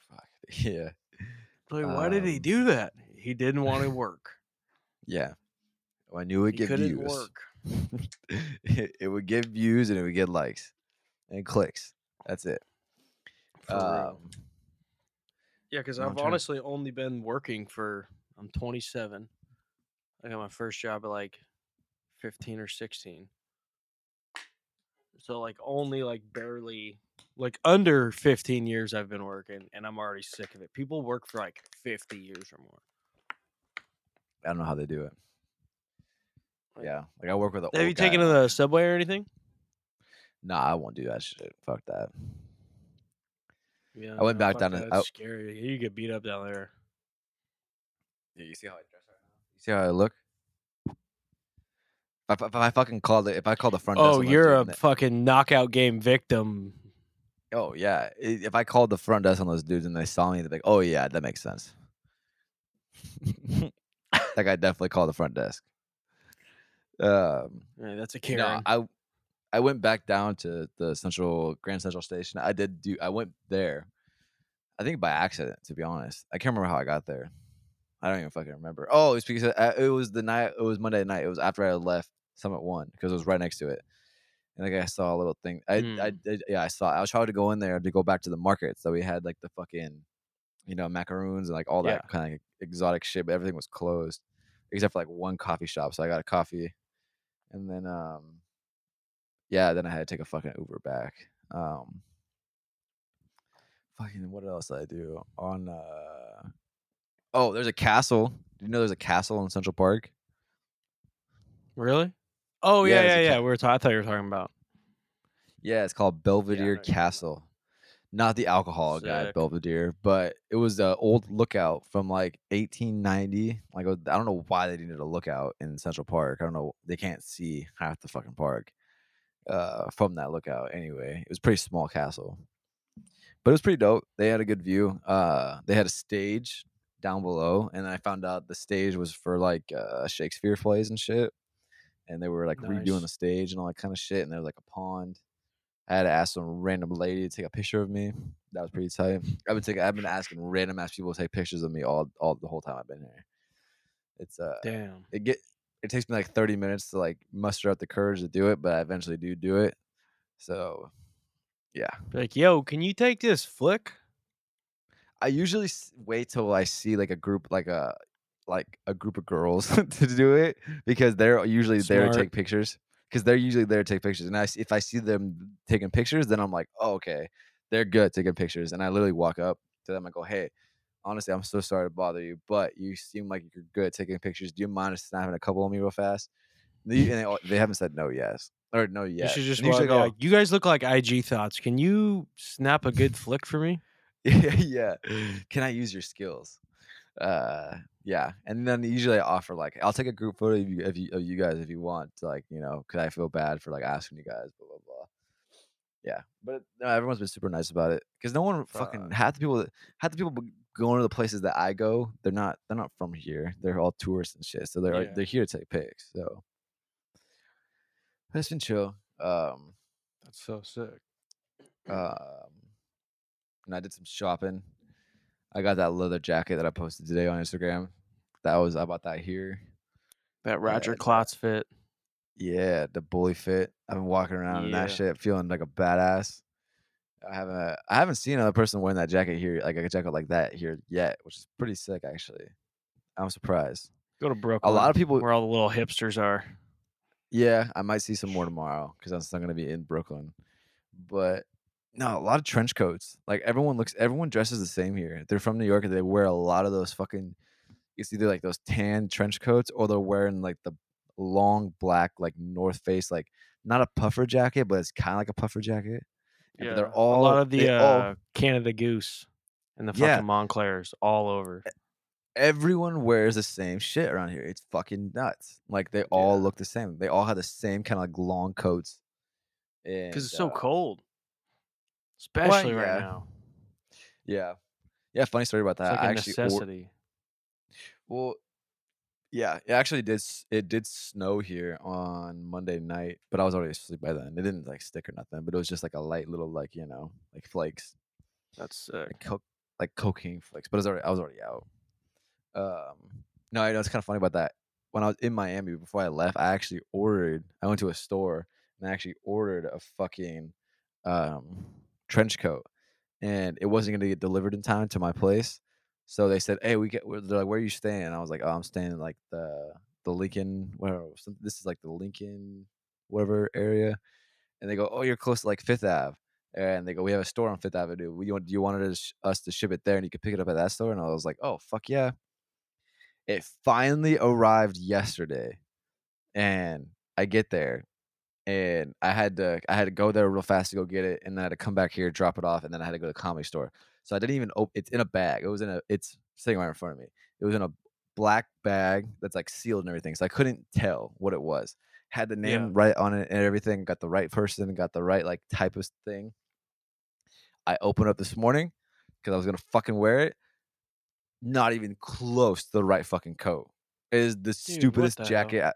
fuck. <laughs> Yeah. Like, why did he Um, do that? He didn't want to <laughs> work. Yeah. I knew it would he get couldn't views. work. <laughs> it, it would get views and it would get likes and clicks. That's it. Um, Yeah, because I've to- honestly only been working for. I'm 27. I got my first job at like 15 or 16. So like only like barely like under 15 years I've been working, and I'm already sick of it. People work for like 50 years or more. I don't know how they do it. Like, Yeah. Like I work with a Have you taken to the subway or anything? Nah, I won't do that shit. Fuck that. Yeah, I went no, back fuck down to- that, I- scary. You get beat up down there. Yeah, you see how I dress right now? You see how I look? If I, if I fucking called it, if I called the front desk Oh, you're dudes a fucking knockout game victim. oh yeah. If I called the front desk on those dudes and they saw me, they'd be like, "Oh yeah, that makes sense." <laughs> that guy definitely called the front desk. Um, Yeah, that's a no, Karen. I I went back down to the central Grand Central Station. I did do. I went there. I think by accident, to be honest. I can't remember how I got there. I don't even fucking remember. Oh, it's because uh, it was the night. It was Monday night. It was after I left Summit One because it was right next to it. And like I saw a little thing. I, I, did yeah, I saw. I was trying to go in there to go back to the market. So we had like the fucking, you know, macaroons and like all that kind of exotic shit. But everything was closed except for like one coffee shop. So I got a coffee, and then um, yeah, then I had to take a fucking Uber back. Um, fucking what else did I do on? uh Oh, there's a castle. Do you know there's a castle in Central Park? really? Oh Yeah, yeah, yeah, yeah. We were ta- I thought you were talking about. Yeah, it's called Belvedere know what you're talking about. Castle. Not the alcohol guy, Belvedere, but it was the old lookout from like 1890. Like I don't know why they needed a lookout in Central Park. I don't know. They can't see half the fucking park uh, from that lookout. Anyway, it was a pretty small castle, but it was pretty dope. They had a good view. Uh, they had a stage down below, and I found out the stage was for like uh, Shakespeare plays and shit. And they were like redoing the stage and all that kind of shit. And there was like a pond. I had to ask some random lady to take a picture of me. That was pretty tight. I've been taking, I've been asking random ass people to take pictures of me all all the whole time I've been here. It's uh, Damn. it get it takes me like thirty minutes to like muster up the courage to do it, but I eventually do do it. So, yeah, like, yo, can you take this flick? I usually wait till I see like a group like a like a group of girls <laughs> to do it because they're usually there to take pictures. because they're usually there to take pictures. And I, if I see them taking pictures, then I'm like, oh, okay, they're good at taking pictures. And I literally walk up to them and go, hey, honestly, I'm so sorry to bother you, but you seem like you're good at taking pictures. Do you mind snapping a couple of me real fast? And they, <laughs> and they, they haven't said no, yes, or no, yes. You should just walk go, like, you guys look like IG thoughts. Can you snap a good flick for me? <laughs> yeah, can I use your skills? Uh, yeah, and then usually I offer like I'll take a group photo of you, of you, of you guys if you want, like you know, because I feel bad for like asking you guys, blah blah blah. Yeah, but no, everyone's been super nice about it because no one fucking Fuck. half the people that half the people going to the places that I go, they're not they're not from here. They're all tourists and shit, so they're Yeah. they're here to take pics. So it's been chill. Um, That's so sick. um, and I did some shopping. I got that leather jacket that I posted today on Instagram. That was I bought that here. That Roger and, uh, Klotz fit. Yeah, the bully fit. I've been walking around in that shit, feeling like a badass. I haven't uh, I haven't seen another person wearing that jacket here, like a jacket like that here yet, which is pretty sick actually. I'm surprised. Go to Brooklyn. A lot of people- where all the little hipsters are. Yeah, I might see some more tomorrow because I'm still gonna be in Brooklyn. But no, a lot of trench coats. Like everyone looks, everyone dresses the same here. They're from New York and they wear a lot of those fucking. It's either like those tan trench coats or they're wearing like the long black like North Face, like not a puffer jacket, but it's kind of like a puffer jacket. And Yeah, they're all a lot of the uh, all- Canada Goose and the Yeah. fucking Monclers all over. everyone wears the same shit around here. It's fucking nuts. Like they all Yeah. look the same. They all have the same kind of like long coats. Because it's And, so uh, cold, especially yeah. right now. Yeah. Yeah, funny story about It's that. like I a actually or- necessity. Well yeah, it actually did s- it did snow here on Monday night, but I was already asleep by then. It didn't like stick or nothing, but it was just like a light little like, you know, like flakes. That's sick. Like co- like cocaine flakes, but it was already I was already out. Um no, I know it's kind of funny about that. When I was in Miami before I left, I actually ordered I went to a store and I actually ordered a fucking um trench coat and it wasn't going to get delivered in time to my place. So they said, "Hey, we get." They're like, "Where are you staying?" I was like, "Oh, I'm staying in like the the Lincoln. Where oh, this is like the Lincoln whatever area." And they go, "Oh, you're close to like Fifth Ave." And they go, "We have a store on Fifth Avenue. We want, do you wanted us, us to ship it there, and you could pick it up at that store?" And I was like, "Oh, fuck yeah!" It finally arrived yesterday, and I get there, and I had to I had to go there real fast to go get it, and then I had to come back here, drop it off, and then I had to go to the comedy store. So I didn't even open. It's in a bag. It was in a. It's sitting right in front of me. It was in a black bag that's like sealed and everything. So I couldn't tell what it was. Had the name Yeah. right on it and everything. Got the right person. Got the right like type of thing. I opened up this morning because I was gonna fucking wear it. Not even close to the right fucking coat. It is the what stupidest the jacket. I-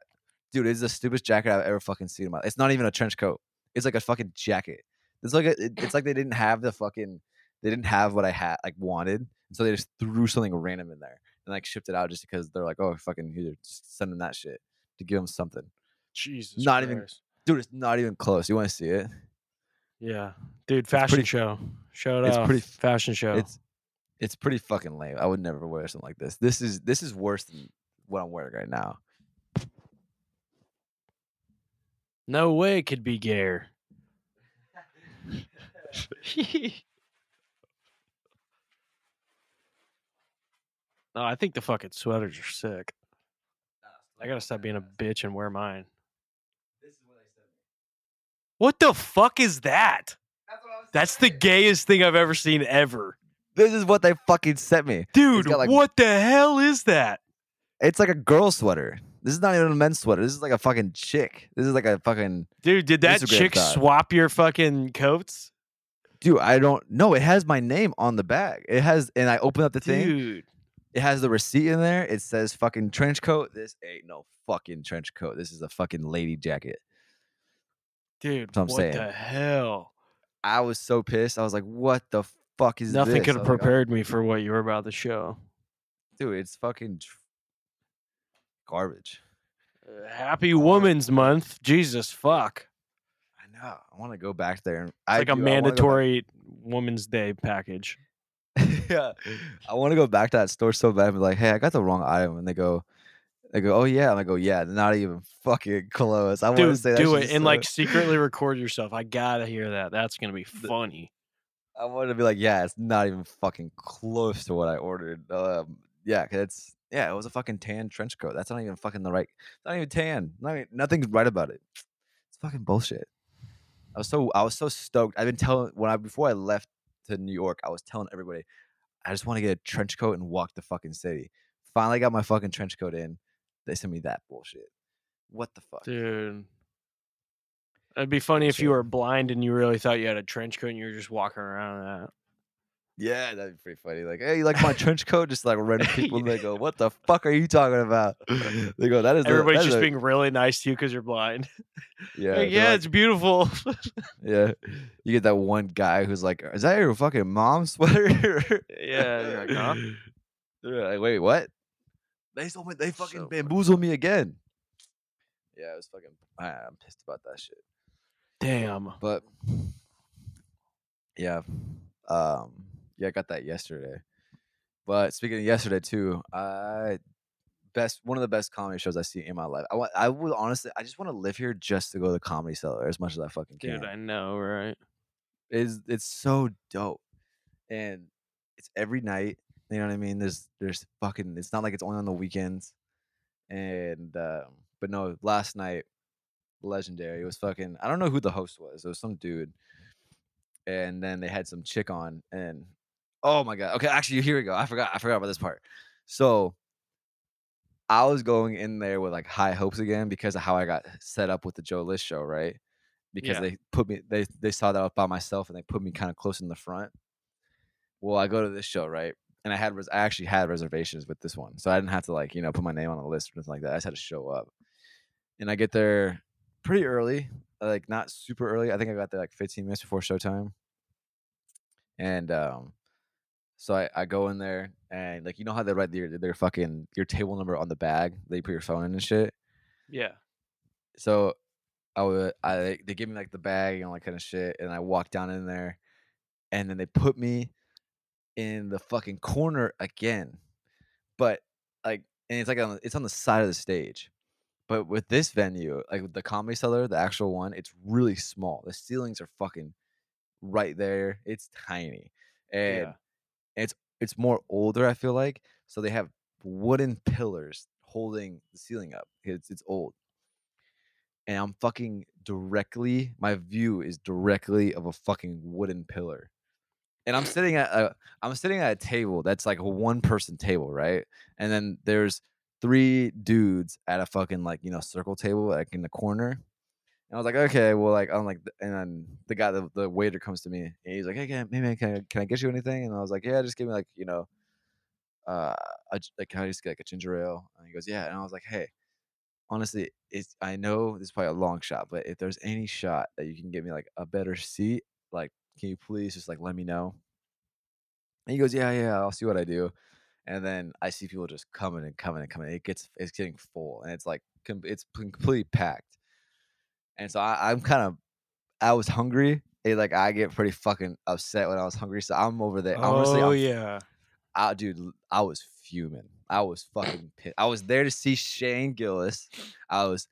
dude, it's the stupidest jacket I've ever fucking seen in my. Life. It's not even a trench coat. It's like a fucking jacket. It's like a, it- it's like they didn't have the fucking. They didn't have what I had like wanted, so they just threw something random in there and like shipped it out just because they're like, oh fucking here, just send them that shit to give them something. Jesus. Not even- Dude, it's not even close. You want to see it? Yeah, dude. Fashion pretty- show. Show it it's pretty fashion show. It's it's pretty fucking lame. I would never wear something like this. This is this is worse than what I'm wearing right now. no way it could be gayer. <laughs> <laughs> no, I think the fucking sweaters are sick. I gotta stop being a bitch and wear mine. What the fuck is that? That's the gayest thing I've ever seen ever. This is what they fucking sent me. Dude, like- what the hell is that? It's like a girl sweater. This is not even a men's sweater. This is like a fucking chick. This is like a fucking Dude, did that Instagram chick thought. swap your fucking coats? dude. I don't know. It has my name on the bag. It has, and I open up the thing. It has the receipt in there. It says fucking trench coat. This ain't no fucking trench coat. This is a fucking lady jacket. Dude, That's what I'm what saying. the hell? I was so pissed. I was like, what the fuck is this? Nothing this? could have was like, "Oh, prepared me for what you were about to show. dude. It's fucking tr- garbage. Uh, Happy Woman's Month. Jesus fuck. I know. I want to go back there. It's I like a do- I wanna go back- mandatory Woman's Day package. <laughs> yeah. I want to go back to that store so bad and be like, hey, I got the wrong item. And they go, They go, "Oh yeah," and I go, "Yeah, not even fucking close." I want to say do it and so- like secretly record yourself. I gotta hear that. That's gonna be funny. I wanted to be like, "Yeah, it's not even fucking close to what I ordered." Um, yeah, 'cause it's yeah, it was a fucking tan trench coat. That's not even fucking the right. It's not even tan. Not even, nothing's right about it. It's fucking bullshit. I was so I was so stoked. I've been telling when I before I left to New York, I was telling everybody, I just want to get a trench coat and walk the fucking city. Finally got my fucking trench coat in. They sent me that bullshit. What the fuck? Dude. It'd be funny if you were blind and you really thought you had a trench coat and you were just walking around in that. Yeah, that'd be pretty funny. Like, hey, you like my <laughs> trench coat? Just like random people, and they go, "What the fuck are you talking about?" <laughs> They go, "That is the- Everybody's that is just a-" being really nice to you because you're blind. <laughs> yeah, Like, yeah, like- it's beautiful. yeah." You get that one guy who's like, "Is that your fucking mom's sweater?" yeah, you're like, huh? They're like, "Wait, what?" They told me they fucking So funny. bamboozled me again. Yeah, I was fucking. ah, I'm pissed about that shit. Damn. But yeah, um, yeah, I got that yesterday. But speaking of yesterday too, I best one of the best comedy shows I see in my life. I want, I would honestly, I just want to live here just to go to the comedy cellar as much as I fucking can. Dude, I know, right? It's it's so dope, and it's every night. You know what I mean? There's there's fucking. It's not like it's only on the weekends, and um, but no, last night, legendary. It was fucking. I don't know who the host was. It was some dude, and then they had some chick on, and oh my god. Okay, actually, here we go. I forgot. I forgot about this part. So. I was going in there with like high hopes again because of how I got set up with the Joe List show, right? Because Yeah. they put me they they saw that I was by myself and they put me kind of close in the front. Well, I go to this show, right? And I had res- I actually had reservations with this one. So I didn't have to like, you know, put my name on a list or anything like that. I just had to show up. And I get there pretty early, like not super early. I think I got there like 15 minutes before showtime. And um so I, I go in there and like you know how they write their their fucking your table number on the bag that you put your phone in and shit. Yeah. So I would I they give me like the bag and all that kind of shit, and I walk down in there, and then they put me in the fucking corner again, but like and it's like on it's on the side of the stage. But with this venue, like with the comedy cellar, the actual one, it's really small. The ceilings are fucking right there. It's tiny, and Yeah. It's it's more older. I feel like so they have wooden pillars holding the ceiling up. It's it's old, and I'm fucking directly. My view is directly of a fucking wooden pillar, and I'm sitting at a I'm sitting at a table that's like a one person table, right? And then there's three dudes at a fucking like you know circle table like in the corner. I was like, okay, well, like I'm like, and then the guy, the, the waiter comes to me and he's like, hey, can, I- maybe can I, can I get you anything? And I was like, yeah, just give me like you know, uh, a, like can I just get like a ginger ale? And he goes, yeah. And I was like, hey, honestly, it's I know this is probably a long shot, but if there's any shot that you can get me like a better seat, like can you please just like let me know? And he goes, yeah, yeah, I'll see what I do. And then I see people just coming and coming and coming. It gets it's getting full, and it's like it's completely packed. And so I, I'm kind of I was hungry. It, like I get pretty fucking upset when I was hungry. So I'm over there. Honestly, oh I'm yeah. I, dude, I was fuming. I was fucking pissed. I was there to see Shane Gillis. I was,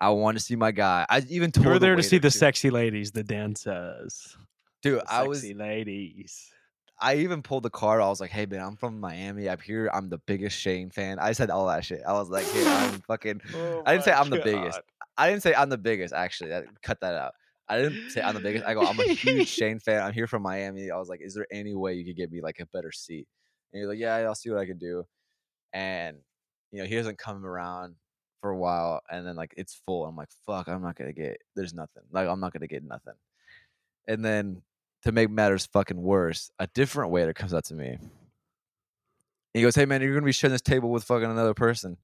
I wanted to see my guy. I even told You were the there to see the too. sexy ladies, the dancers. dude. The I was, sexy ladies. I even pulled the card. I was like, hey man, I'm from Miami. I'm here. I'm the biggest Shane fan. I said all that shit. I was like, here, I'm <laughs> fucking. Oh I didn't say I'm the biggest. I didn't say I'm the biggest. Actually, that, cut that out. I didn't say I'm the biggest. I go, I'm a huge <laughs> Shane fan. I'm here from Miami. I was like, is there any way you could get me like a better seat? And he's like, yeah, I'll see what I can do. And you know, he doesn't come around for a while, and then like it's full. I'm like, fuck, I'm not gonna get. There's nothing. Like I'm not gonna get nothing. And then to make matters fucking worse, a different waiter comes up to me. He goes, "Hey man, you're gonna be sharing this table with fucking another person,"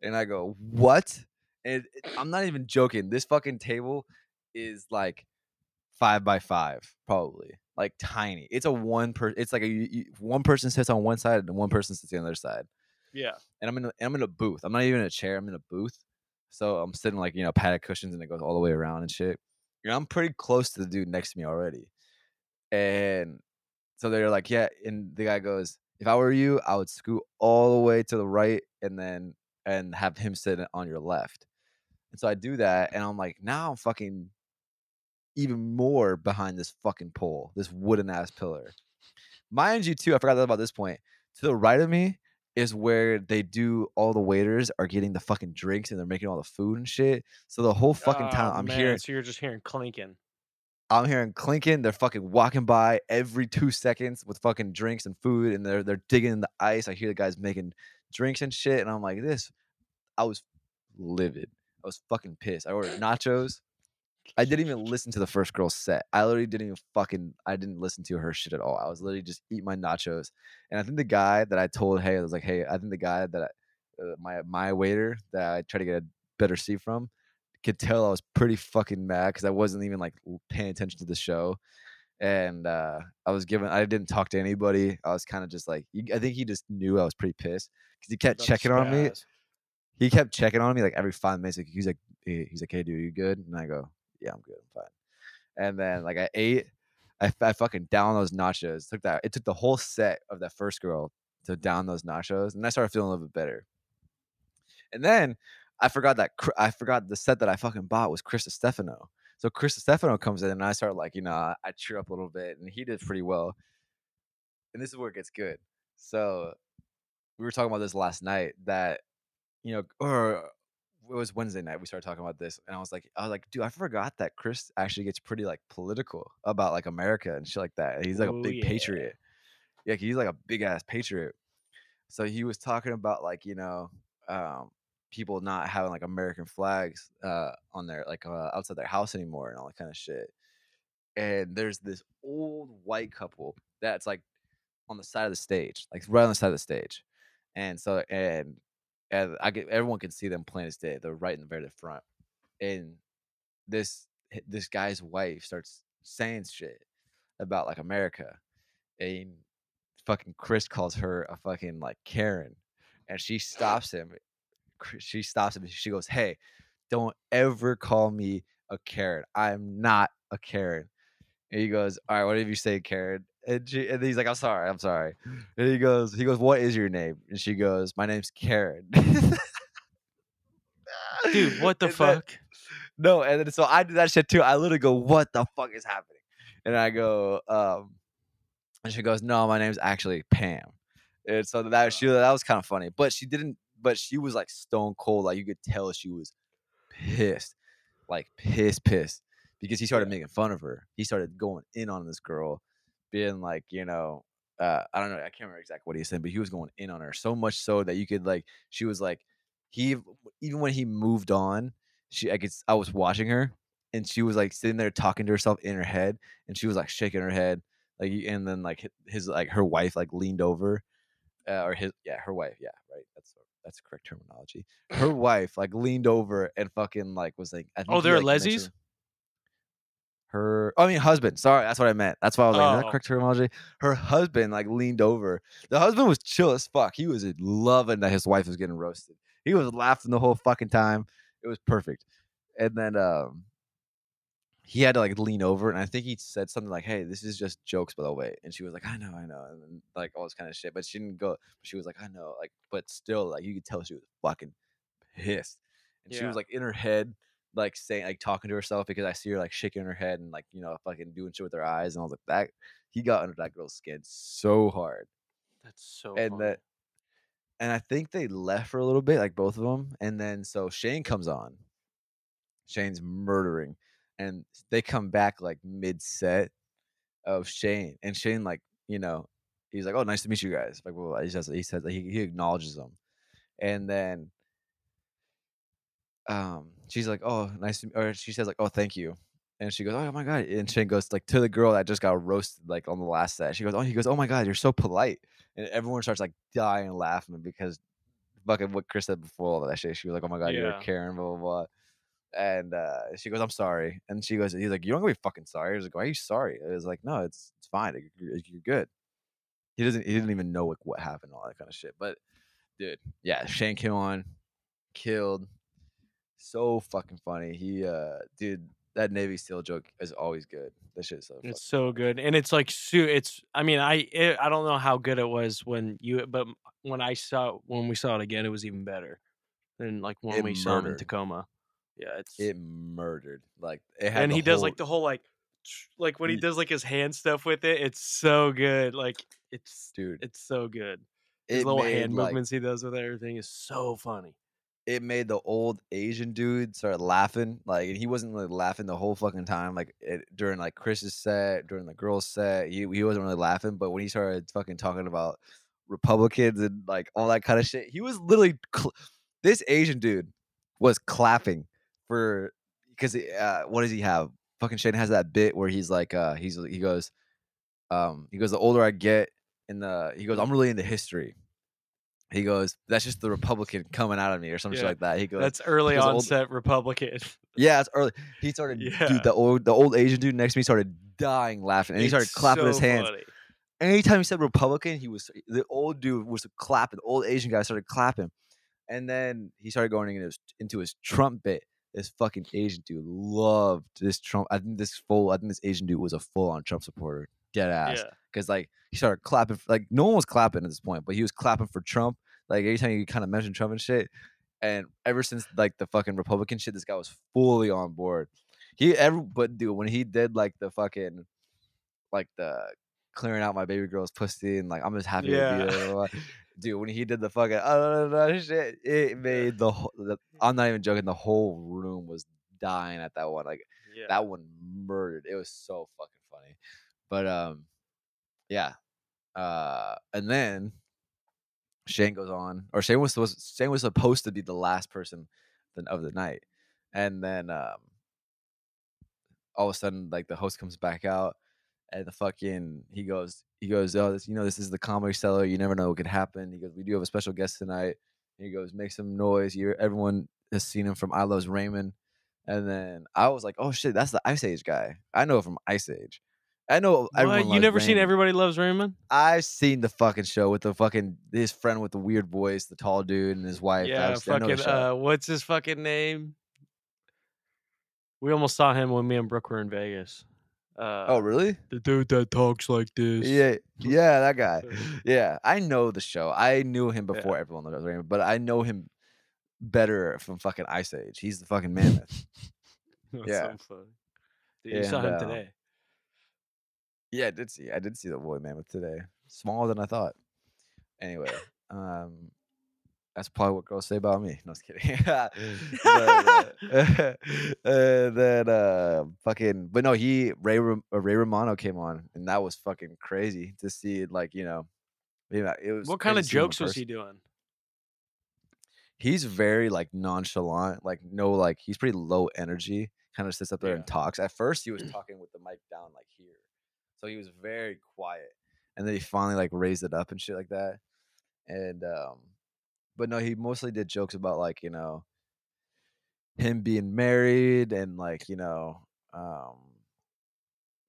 and I go, "What?" And it- I'm not even joking. This fucking table is like five by five, probably like tiny. It's a one per. It's like a you- you- one person sits on one side and one person sits on the other side. Yeah. And I'm in a, and I'm in a booth. I'm not even in a chair. I'm in a booth. So I'm sitting like you know padded cushions and it goes all the way around and shit. You know I'm pretty close to the dude next to me already. And so they're like, yeah. And the guy goes, if I were you, I would scoot all the way to the right and then and have him sit on your left. And so I do that, and I'm like, now I'm fucking even more behind this fucking pole, this wooden ass pillar. Mind you, too, I forgot that about this point. To the right of me is where they do all the waiters are getting the fucking drinks and they're making all the food and shit. So the whole fucking Oh, time I'm man, hearing So you're just hearing clinking. I'm hearing clinking. They're fucking walking by every two seconds with fucking drinks and food, and they're they're digging in the ice. I hear the guys making drinks and shit, and I'm like, this. I was livid. I was fucking pissed. I ordered nachos. I didn't even <laughs> listen to the first girl's set. I literally didn't even fucking. I didn't listen to her shit at all. I was literally just eating my nachos, and I think the guy that I told, hey, I was like, hey, I think the guy that I, uh, my my waiter that I tried to get a better seat from could tell I was pretty fucking mad because I wasn't even like paying attention to the show, and uh, I was given. I didn't talk to anybody. I was kind of just like, I think he just knew I was pretty pissed because he kept to checking on me. He kept checking on me like every five minutes. Like, he's like, he- he's like, hey, dude, you good? And I go, yeah, I'm good, I'm fine. And then like I ate, I fucking down those nachos. Took that. It took the whole set of that first girl to down those nachos, and I started feeling a little bit better. And then I forgot that I forgot the set that I fucking bought was Chris Distefano. So Chris Distefano comes in, and I start like, you know, I, I cheer up a little bit, and he did pretty well. And this is where it gets good. So we were talking about this last night that you know, or it was Wednesday night. We started talking about this, and I was like, I was like, dude, I forgot that Chris actually gets pretty like political about like America and shit like that. He's like a big yeah. patriot. Yeah, he's like a big ass patriot. So he was talking about like you know, um, people not having like American flags uh, on their like uh, outside their house anymore and all that kind of shit. And there's this old white couple that's like on the side of the stage, like right on the side of the stage. And so and and I get everyone can see them plain as day. They're right in the very front. And this this guy's wife starts saying shit about like America. And fucking Chris calls her a fucking like Karen. And she <laughs> stops him. She stops him. She goes, Hey, don't ever call me a Karen. I'm not a Karen. And he goes, All right, whatever you say, Karen. And, she, and he's like, I'm sorry, I'm sorry. And he goes, he goes, What is your name? And she goes, My name's Karen. Dude, what the <laughs> And then- fuck? no, and then so I do that shit too. I literally go, "What the fuck is happening?" And I go, um, and she goes, "No, my name's actually Pam." And so that she that was kind of funny, but she didn't. But she was like stone cold. Like you could tell she was pissed, like pissed, pissed, because he started making fun of her. He started going in on this girl, being like, you know, uh, I don't know, I can't remember exactly what he said, but he was going in on her so much so that you could like, she was like, he even when he moved on, she I could I was watching her and she was like sitting there talking to herself in her head and she was like shaking her head like and then like his like her wife like leaned over uh, or his yeah her wife yeah right that's that's correct terminology her wife like leaned over and fucking like was like Oh, he, they're like, lesies? Her I mean husband sorry that's what I meant that's why I was like is that Oh. correct terminology her husband like leaned over the husband was chill as fuck he was loving that his wife was getting roasted he was laughing the whole fucking time it was perfect and then um he had to like lean over and I think he said something like, Hey, this is just jokes by the way. And she was like, I know, I know, and then, like all this kind of shit. But she didn't go she was like, I know, like, but still, like you could tell she was fucking pissed. And she was like in her head, like saying like talking to herself because I see her like shaking her head and like, you know, fucking doing shit with her eyes. And I was like, that he got under that girl's skin so hard. That's so and funny. that and I think they left for a little bit, like both of them. And then so Shane comes on. Shane's murdering, and they come back like mid set of Shane, and Shane like you know he's like, "Oh, nice to meet you guys." Like, well, he says he says he, he acknowledges them, and then um she's like, "Oh, nice," to, or she says like, "Oh, thank you." And she goes, "Oh my god!" And Shane goes like to the girl that just got roasted like on the last set. She goes, "Oh," he goes, "Oh my god, you're so polite," and everyone starts like dying laughing because fucking what Chris said before all that shit. She was like, "Oh my god, you're Yeah. a Karen," blah blah blah. And uh, she goes, "I'm sorry," and she goes, "He's like, you don't gonna be fucking sorry." I was like, "Why are you sorry?" I was like, "No, it's it's fine. You're, you're good." He doesn't. He didn't even know like what happened, all that kind of shit. But dude, yeah, Shane came on, killed. So fucking funny. He, uh, dude, that Navy SEAL joke is always good. That shit is so. It's so good, and it's like su- It's. I mean, I. It, I don't know how good it was when you, but when I saw when we saw it again, it was even better. than like when It we saw it in. Tacoma. Yeah, it's It murdered. Like it had and he does like the whole like like when he does like his hand stuff with it. It's so good. Like it's dude. it's so good. His little hand like movements he does with everything is so funny. It made the old Asian dude start laughing. Like and he wasn't really laughing the whole fucking time. Like it, during like Chris's set, during the girls' set, he he wasn't really laughing. But when he started fucking talking about Republicans and like all that kind of shit, he was literally cl- this Asian dude was clapping for because uh, what does he have? Fucking Shane has that bit where he's like, uh, he's he goes, um, he goes, the older I get, and the he goes, I'm really into history. He goes, that's just the Republican coming out of me or something Yeah, like that. He goes, That's early old- onset Republican. <laughs> yeah, it's early. He started, Yeah. dude. The old, the old Asian dude next to me started dying laughing, and he started It's clapping his hands. funny. Anytime he said Republican, he was the old dude was clapping. The old Asian guy started clapping, and then he started going into his, into his Trump bit. This fucking Asian dude loved this Trump. I think this full. I think this Asian dude was a full on Trump supporter, dead ass. Yeah. Because like he started clapping, f- like no one was clapping at this point, but he was clapping for Trump. Like every time you kind of mentioned Trump and shit. And ever since like the fucking Republican shit, this guy was fully on board. He ever, but dude, when he did like the fucking, like the clearing out my baby girl's pussy and like I'm just happy to be Yeah. blah, blah, blah. Dude, when he did the fucking uh, uh, uh, shit, it made the, whole, the. I'm not even joking. The whole room was dying at that one. Like Yeah. that one murdered. It was so fucking funny. But um, yeah. Uh, and then Shane goes on, or Shane was supposed Shane was supposed to be the last person of the night, and then um, all of a sudden, like the host comes back out, and the fucking he goes, he goes, oh, this, you know, this is the comedy cellar. You never know what could happen. He goes, we do have a special guest tonight. He goes, make some noise. You everyone has seen him from I Loves Raymond. And then I was like, oh shit, that's the Ice Age guy. I know from Ice Age. I know. What? You never seen Everybody Loves Raymond? I've seen the fucking show with the fucking his friend with the weird voice, the tall dude, and his wife. yeah, I've, I know the fucking. Uh, what's his fucking name? We almost saw him when me and Brooke were in Vegas. Uh, oh, really? the dude that talks like this. Yeah, yeah, that guy. <laughs> Yeah, I know the show. I knew him Yeah. before everyone knows Raymond, but I know him better from fucking Ice Age. He's the fucking mammoth. <laughs> Yeah. so. Dude, you saw him uh, today. Yeah, I did see. I did see the boy mammoth today. Smaller than I thought. Anyway, um, that's probably what girls say about me. No, just kidding. <laughs> but, <laughs> uh, and <laughs> then uh, fucking, but no, he Ray uh, Ray Romano came on, and that was fucking crazy to see. Like you know, yeah, it was. What kind of to see him in jokes was he doing? he's very like nonchalant, like no, like he's pretty low energy. Kind of sits up there Yeah. and talks. At first, he was talking with the mic down like here, so he was very quiet. And then he finally like raised it up and shit like that. And um, but no, he mostly did jokes about like you know him being married and like you know um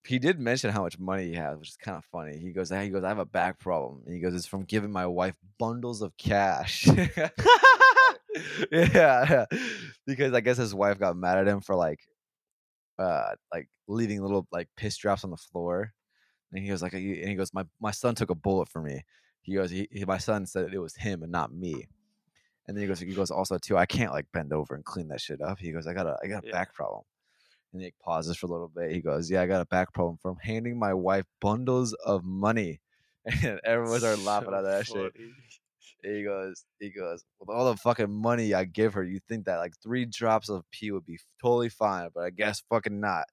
he did mention how much money he has, which is kind of funny. He goes, he goes, I have a back problem. And he goes, it's from giving my wife bundles of cash. <laughs> yeah, yeah, <laughs> because I guess his wife got mad at him for like, uh, like leaving little like piss drops on the floor. And he goes like, and he goes, my my son took a bullet for me. He goes, he, he- my son said it was him and not me. And then he goes, he goes also too. I can't like bend over and clean that shit up. He goes, I got a I got a Yeah. back problem. And he pauses for a little bit. He goes, Yeah, I got a back problem from handing my wife bundles of money. <laughs> And everyone started <laughs> laughing So at that shit. funny. And he goes, he goes, with all the fucking money I give her, you think that like three drops of pee would be totally fine, but I guess fucking not,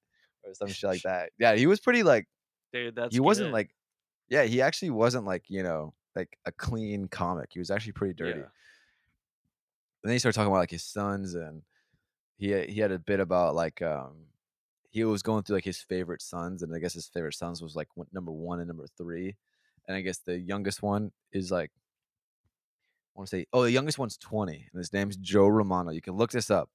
or some shit like <laughs> that. Yeah, he was pretty like Dude, that's he wasn't good. like, yeah, he actually wasn't like you know like a clean comic. He was actually pretty dirty. Yeah. And then he started talking about like his sons, and he had- he had a bit about like um he was going through like his favorite sons, and I guess his favorite sons was like number one and number three, and I guess the youngest one is like I want to say oh the youngest one's twenty, and his name's Joe Romano. You can look this up.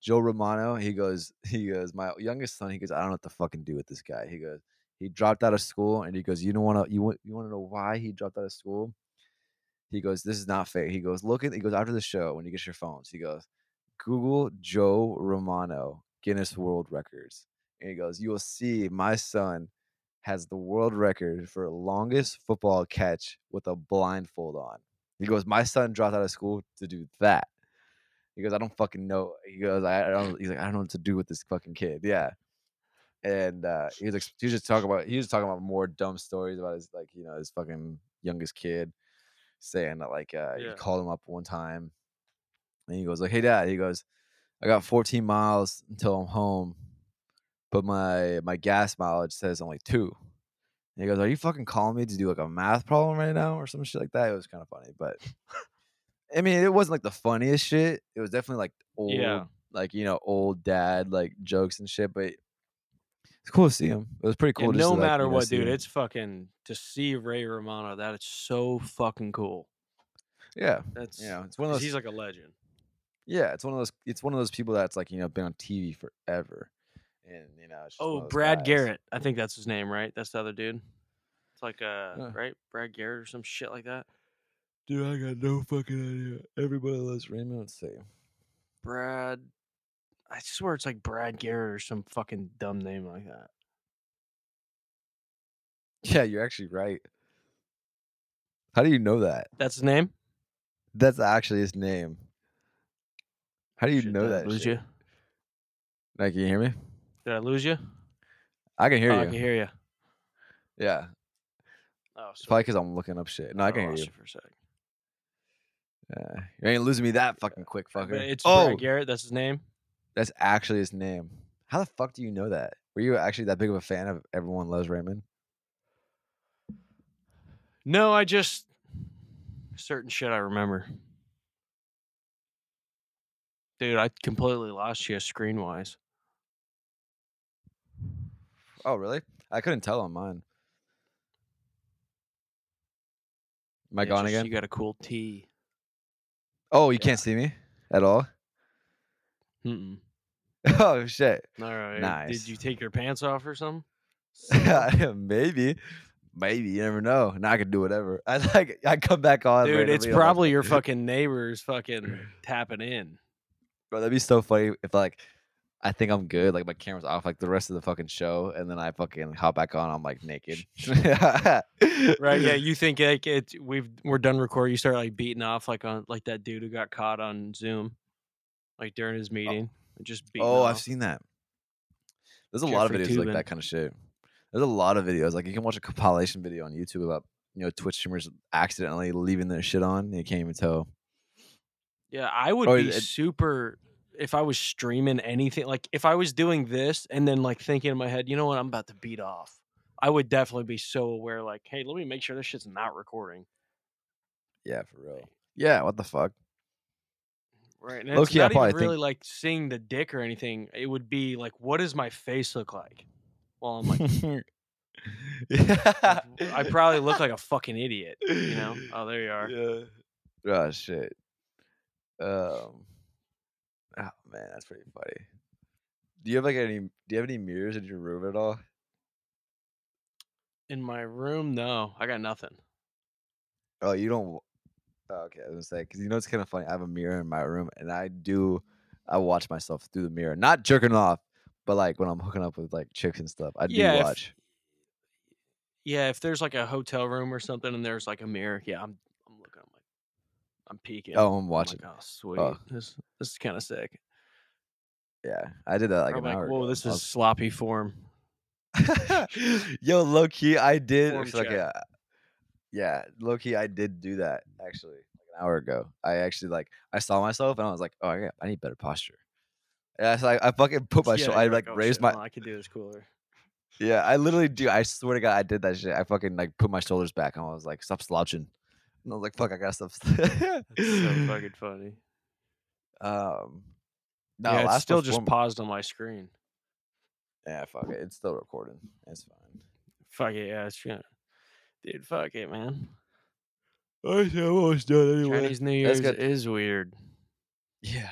Joe Romano, he goes, <laughs> he goes, my youngest son, he goes, I don't know what to fucking do with this guy. He goes, he dropped out of school, and he goes, you don't want to, you want, you want to know why he dropped out of school? He goes, this is not fair. He goes, look at, he goes after the show when you get your phones. He goes, Google Joe Romano Guinness World Records, and he goes, you will see my son has the world record for longest football catch with a blindfold on. He goes, my son dropped out of school to do that. He goes, I don't fucking know. He goes, I, I don't. He's like, I don't know what to do with this fucking kid. Yeah. And uh, he was he was just talking about he was talking about more dumb stories about his like you know his fucking youngest kid, saying that like uh, Yeah. he called him up one time, and he goes like, Hey dad, he goes, I got 14 miles until I'm home, but my my gas mileage says only two. And he goes, Are you fucking calling me to do like a math problem right now or some shit like that? It was kind of funny, but I mean, it wasn't like the funniest shit. It was definitely like old, Yeah. like you know, old dad like jokes and shit. But it's cool to see him. It was pretty Yeah, cool. just no to, matter know, what, dude, him. it's fucking to see Ray Romano. That is so fucking cool. yeah, That's you know, it's one of those. he's like a legend. yeah, it's one of those. It's one of those people that's like you know been on TV forever, and you know. It's just one Oh, Brad guys. Garrett. I think that's his name, right? That's the other dude. It's like uh, Yeah. right, Brad Garrett or some shit like that. Dude, I got no fucking idea. Everybody loves Raymond. Let's see. Brad. I swear it's like Brad Garrett or some fucking dumb name like that. Yeah, you're actually right. How do you know that? That's his name. That's actually his name. How do you Shit, know did I that? lose shit? you? Like, can you hear me? Did I lose you? I can hear oh, you. I can hear you. Yeah, Oh, it's probably because I'm looking up shit. No, I can hear oh, you. for a sec. Yeah. You ain't losing me that fucking quick, fucker. But it's oh, Brad Garrett. That's his name. That's actually his name. How the fuck do you know that? Were you actually that big of a fan of Everyone Loves Raymond? No, I just certain shit I remember. Dude, I completely lost you screen wise. Oh, really? I couldn't tell on mine. Am I gone again? You got a cool T. oh, you yeah. can't see me at all? Mm-mm. <laughs> oh, shit. All right. Nice. Did you take your pants off or something? <laughs> Maybe. Maybe. You never know. Now I can do whatever. <laughs> I like I come back on. Dude, it's I'm like, probably your fucking neighbors fucking <clears throat> tapping in. Bro, that'd be so funny if like I think I'm good, like my camera's off like the rest of the fucking show, and then I fucking hop back on, I'm like naked. Right? Yeah, you think like it we've we're done recording, you start like beating off like on like that dude who got caught on Zoom. Like during his oh, meeting. Just beating Oh. I've seen that. There's a lot of Jeffrey videos like that kind of shit. There's a lot of videos. Like you can watch a compilation video on YouTube about you know Twitch streamers accidentally leaving their shit on. You can't even tell. Yeah, I would Or be it- super if I was streaming anything. Like if I was doing this and then like thinking in my head, you know what, I'm about to beat off. I would definitely be so aware. Like, hey, let me make sure this shit's not recording. Yeah, for real. Yeah, what the fuck? Right. And it's key, I not probably even think- really like seeing the dick or anything. It would be like, what does my face look like? Well, I'm like, <laughs> yeah. I probably look like a <laughs> fucking idiot. You know? Oh, there you are. Yeah. Oh shit. Um. Oh man, that's pretty funny. Do you have like any? Do you have any mirrors in your room at all? In my room, no, I got nothing. Oh, you don't. Oh, okay, I was gonna say because you know it's kind of funny. I have a mirror in my room, and I do. I watch myself through the mirror, not jerking off, but like when I'm hooking up with like chicks and stuff. I do Yeah, if- watch. Yeah, if there's like a hotel room or something and there's like a mirror, yeah, I'm I'm looking. I'm like, I'm peeking. Oh, I'm I'm watching. Like, oh, sweet. Oh. This this is kind of sick. Yeah, I did that like Or an I'm like, hour whoa, ago. this is sloppy form. <laughs> Yo, low key, I did. Form like check. Yeah, low key, I did do that actually like an hour ago. I actually like I saw myself and I was like, oh yeah, I need better posture. Yeah, so I, I fucking put my Yeah, shoulder. I like oh, raised shit, my. hold I could do this cooler. Yeah, I literally do. I swear to God, I did that shit. I fucking like put my shoulders back and I was like, stop slouching. And I was like, fuck, I gotta stop. <laughs> That's so fucking funny. Um, no, yeah, it's still just paused on my screen. yeah, fuck it. It's still recording. It's fine. Fuck it, yeah, it's yeah. Dude, fuck it, man. I'm almost done anyway. Chinese New That's Year's good. is weird. Yeah.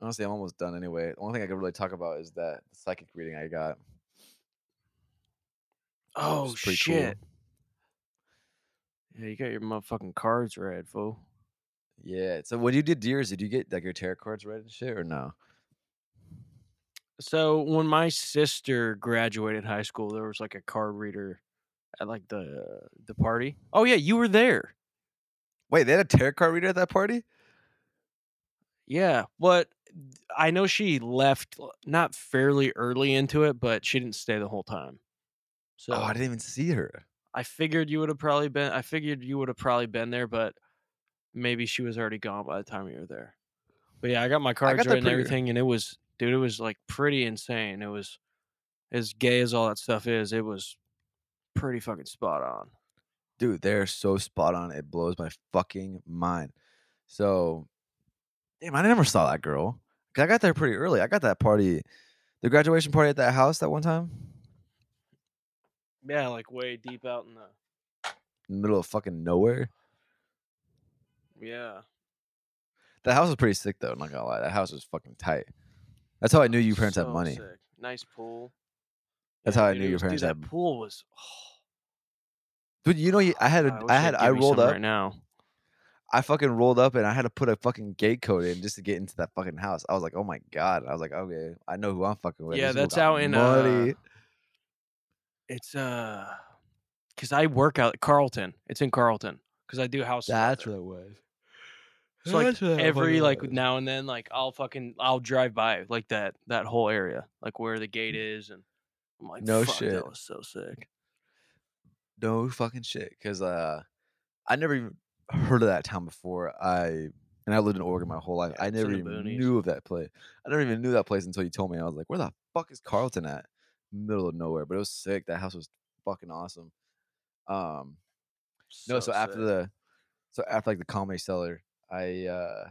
Honestly, I'm almost done anyway. The only thing I could really talk about is that psychic reading I got. Oh It's pretty cool. shit. Yeah, you got your motherfucking cards read, fool. Yeah. So when you did yours, did you get like your tarot cards read and shit or no? So when my sister graduated high school, there was like a card reader at like the the party. Oh yeah, you were there. Wait, they had a tarot card reader at that party? Yeah, but I know she left not fairly early into it, but she didn't stay the whole time. So oh, I didn't even see her. I figured you would have probably been. I figured you would have probably been there, but maybe she was already gone by the time you were there. But yeah, I got my cards right and everything, and it was, dude, it was like pretty insane. It was as gay as all that stuff is. It was pretty fucking spot on. Dude, they're so spot on. It blows my fucking mind. So, damn, I never saw that girl. I got there pretty early. I got that party, the graduation party at that house that one time, Yeah, like way deep out in the. middle of fucking nowhere. Yeah. That house was pretty sick though. I'm Not gonna lie, that house was fucking tight. That's how I knew you parents had money. sick. Nice pool. That's how I knew your was- dude, parents that pool was. <sighs> Dude, you know, I had, a, wish I had, I rolled up. right now. I fucking rolled up and I had to put a fucking gate code in just to get into that fucking house. I was like, oh my god. I was like, okay, I know who I'm fucking with. Yeah, people that's out in, money. uh, It's uh, cause I work out at Carlton. It's in Carlton. Cause I do house. That's what it was. So like That's what it every like was. now and then, like I'll fucking I'll drive by like that that whole area, like where the gate is, and I'm like, No shit. that was so sick. No fucking shit. Cause uh, I never even heard of that town before. I and I lived in Oregon my whole life. Yeah, I never even boonies. knew of that place. I never even knew that place until you told me. I was like, where the fuck is Carlton at? Middle of nowhere. But it was sick. That house was fucking awesome. Um, no, so after the so after like the comedy cellar, I uh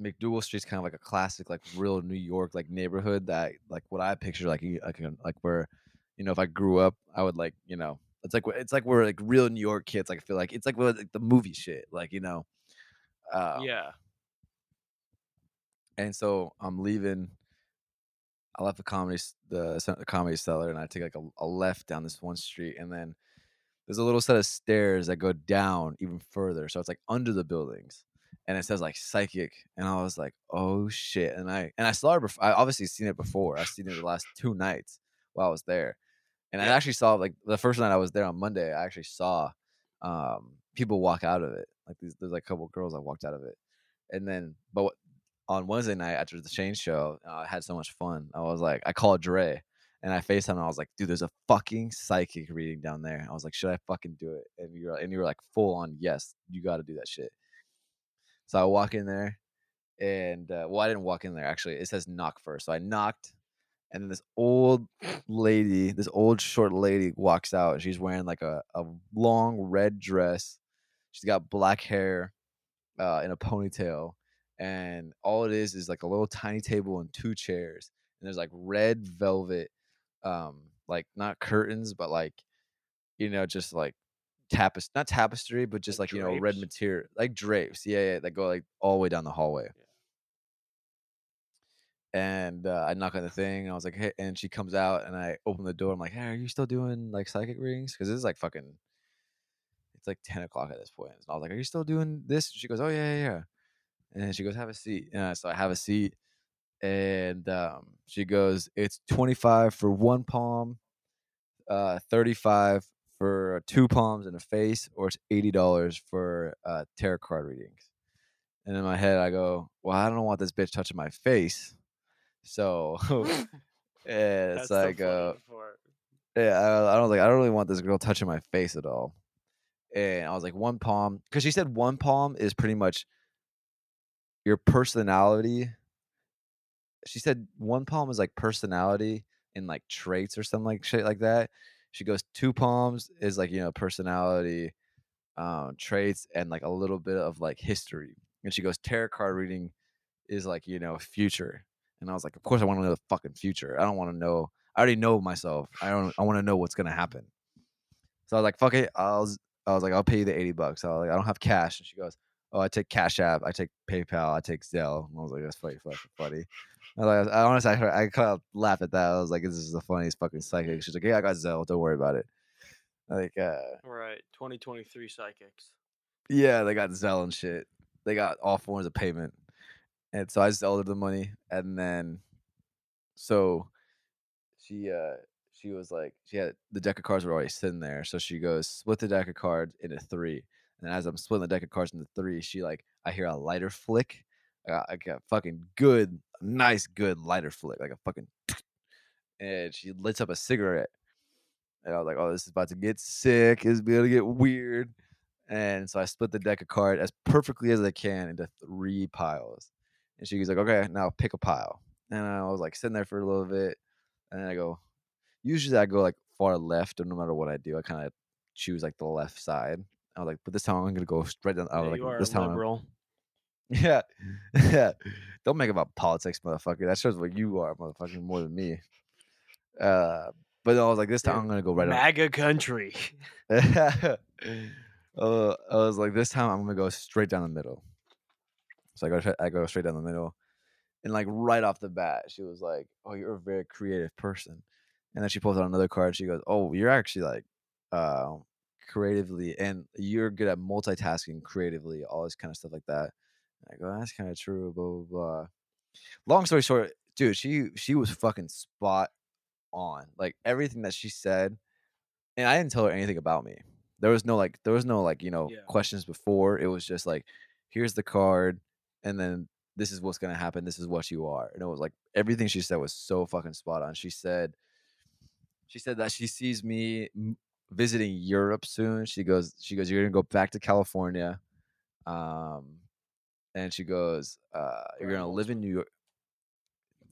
MacDougal Street's kind of like a classic, like real New York like neighborhood that like what I picture like like like where you know if I grew up I would like you know it's like it's like we're like real New York kids like I feel like it's like what like the movie shit like you know um, yeah, and so I'm leaving. I left the comedy the, the comedy cellar and I take like a, a left down this one street and then there's a little set of stairs that go down even further. So it's like under the buildings and it says like psychic and I was like, oh shit. And I and I saw it before. I obviously seen it before. I've seen it the last two nights while I was there. And I actually saw like the first night I was there on Monday, I actually saw um people walk out of it. Like these there's like a couple girls that walked out of it. And then but what- on Wednesday night after the Shane show, uh, I had so much fun. I was like, I called Dre and I FaceTime and I was like, dude, there's a fucking psychic reading down there. I was like, should I fucking do it? And you're and you were like full on, yes, you got to do that shit. So I walk in there, and uh, well, I didn't walk in there actually. It says knock first, so I knocked, and then this old lady, this old short lady, walks out. and She's wearing like a a long red dress. She's got black hair, uh, in a ponytail, and all it is is like a little tiny table and two chairs, and there's like red velvet, um, like not curtains, but like, you know, just like tapestry, not tapestry, but just like, Like you know, red material, like drapes, yeah, yeah, that go like all the way down the hallway. And uh, I knock on the thing. I was like, "Hey!" And she comes out, and I open the door. I'm like, "Hey, are you still doing like psychic readings?" Because this is like fucking. It's like ten o'clock at this point. And I was like, "Are you still doing this?" She goes, "Oh yeah, yeah, yeah." And she goes, "Have a seat." And so I have a seat, and um, she goes, "It's twenty five for one palm, uh, thirty five for two palms and a face, or it's eighty dollars for uh, tarot card readings." And in my head, I go, "Well, I don't want this bitch touching my face." So <laughs> <laughs> yeah, it's That's like uh, yeah, I, I was like, I don't really want this girl touching my face at all. And I was like, one palm, because she said one palm is pretty much your personality. She said one palm is like personality and like traits or something like shit like that. She goes two palms is like you know personality, um, traits and like a little bit of like history. And she goes tarot card reading is like you know future. And I was like, of course I want to know the fucking future. I don't want to know. I already know myself. I don't. I want to know what's gonna happen. So I was like, fuck it. I'll. i was like, I'll pay you the eighty bucks. I was like, I don't have cash. And she goes, Oh, I take Cash App. I take PayPal. I take Zelle. And I was like, that's funny, fucking funny. <laughs> I was like, I honestly, I, I kind of laughed at that. I was like, this is the funniest fucking psychic. She's like, yeah, I got Zelle. Don't worry about it. Like, uh, Right, 2023 psychics. yeah, they got Zelle and shit. They got all forms of payment. And so I Zelled her the money. And then, so she, uh, she was like, she had the deck of cards were already sitting there. So she goes, split the deck of cards into three. And as I'm splitting the deck of cards into three, she like, I hear a lighter flick I got like a fucking good, nice, good lighter flick, like a fucking, <sniffs> and she lights up a cigarette, and I was like, oh, this is about to get sick. It's about to get weird. And so I split the deck of cards as perfectly as I can into three piles. And she was like, okay, now pick a pile. And I was like sitting there for a little bit. And then I go, usually I go like far left, or no matter what I do, I kind of choose like the left side. I was like, but this time I'm gonna go straight down. I was Yeah, like, you are this time, I'm- liberal. <laughs> yeah, yeah. Don't make about politics, motherfucker. That shows what you are, motherfucker, more than me. Uh, but I was like, this time I'm gonna go right. on- MAGA country. <laughs> uh, I was like, this time I'm gonna go straight down the middle. So I go, I go straight down the middle, and like right off the bat, she was like, "Oh, you're a very creative person," and then she pulls out another card. She goes, "Oh, you're actually like, uh, creatively, and you're good at multitasking creatively, all this kind of stuff like that." And I go, "That's kind of true." Blah blah blah. Long story short, dude, she she was fucking spot on. Like everything that she said and I didn't tell her anything about me. There was no like there was no like, you know, Yeah. questions before. It was just like, here's the card, and then this is what's gonna happen, this is what you are. And it was like everything she said was so fucking spot on. She said she said that she sees me visiting Europe soon. She goes, she goes, You're gonna go back to California. Um and she goes, uh, you're gonna live in New York.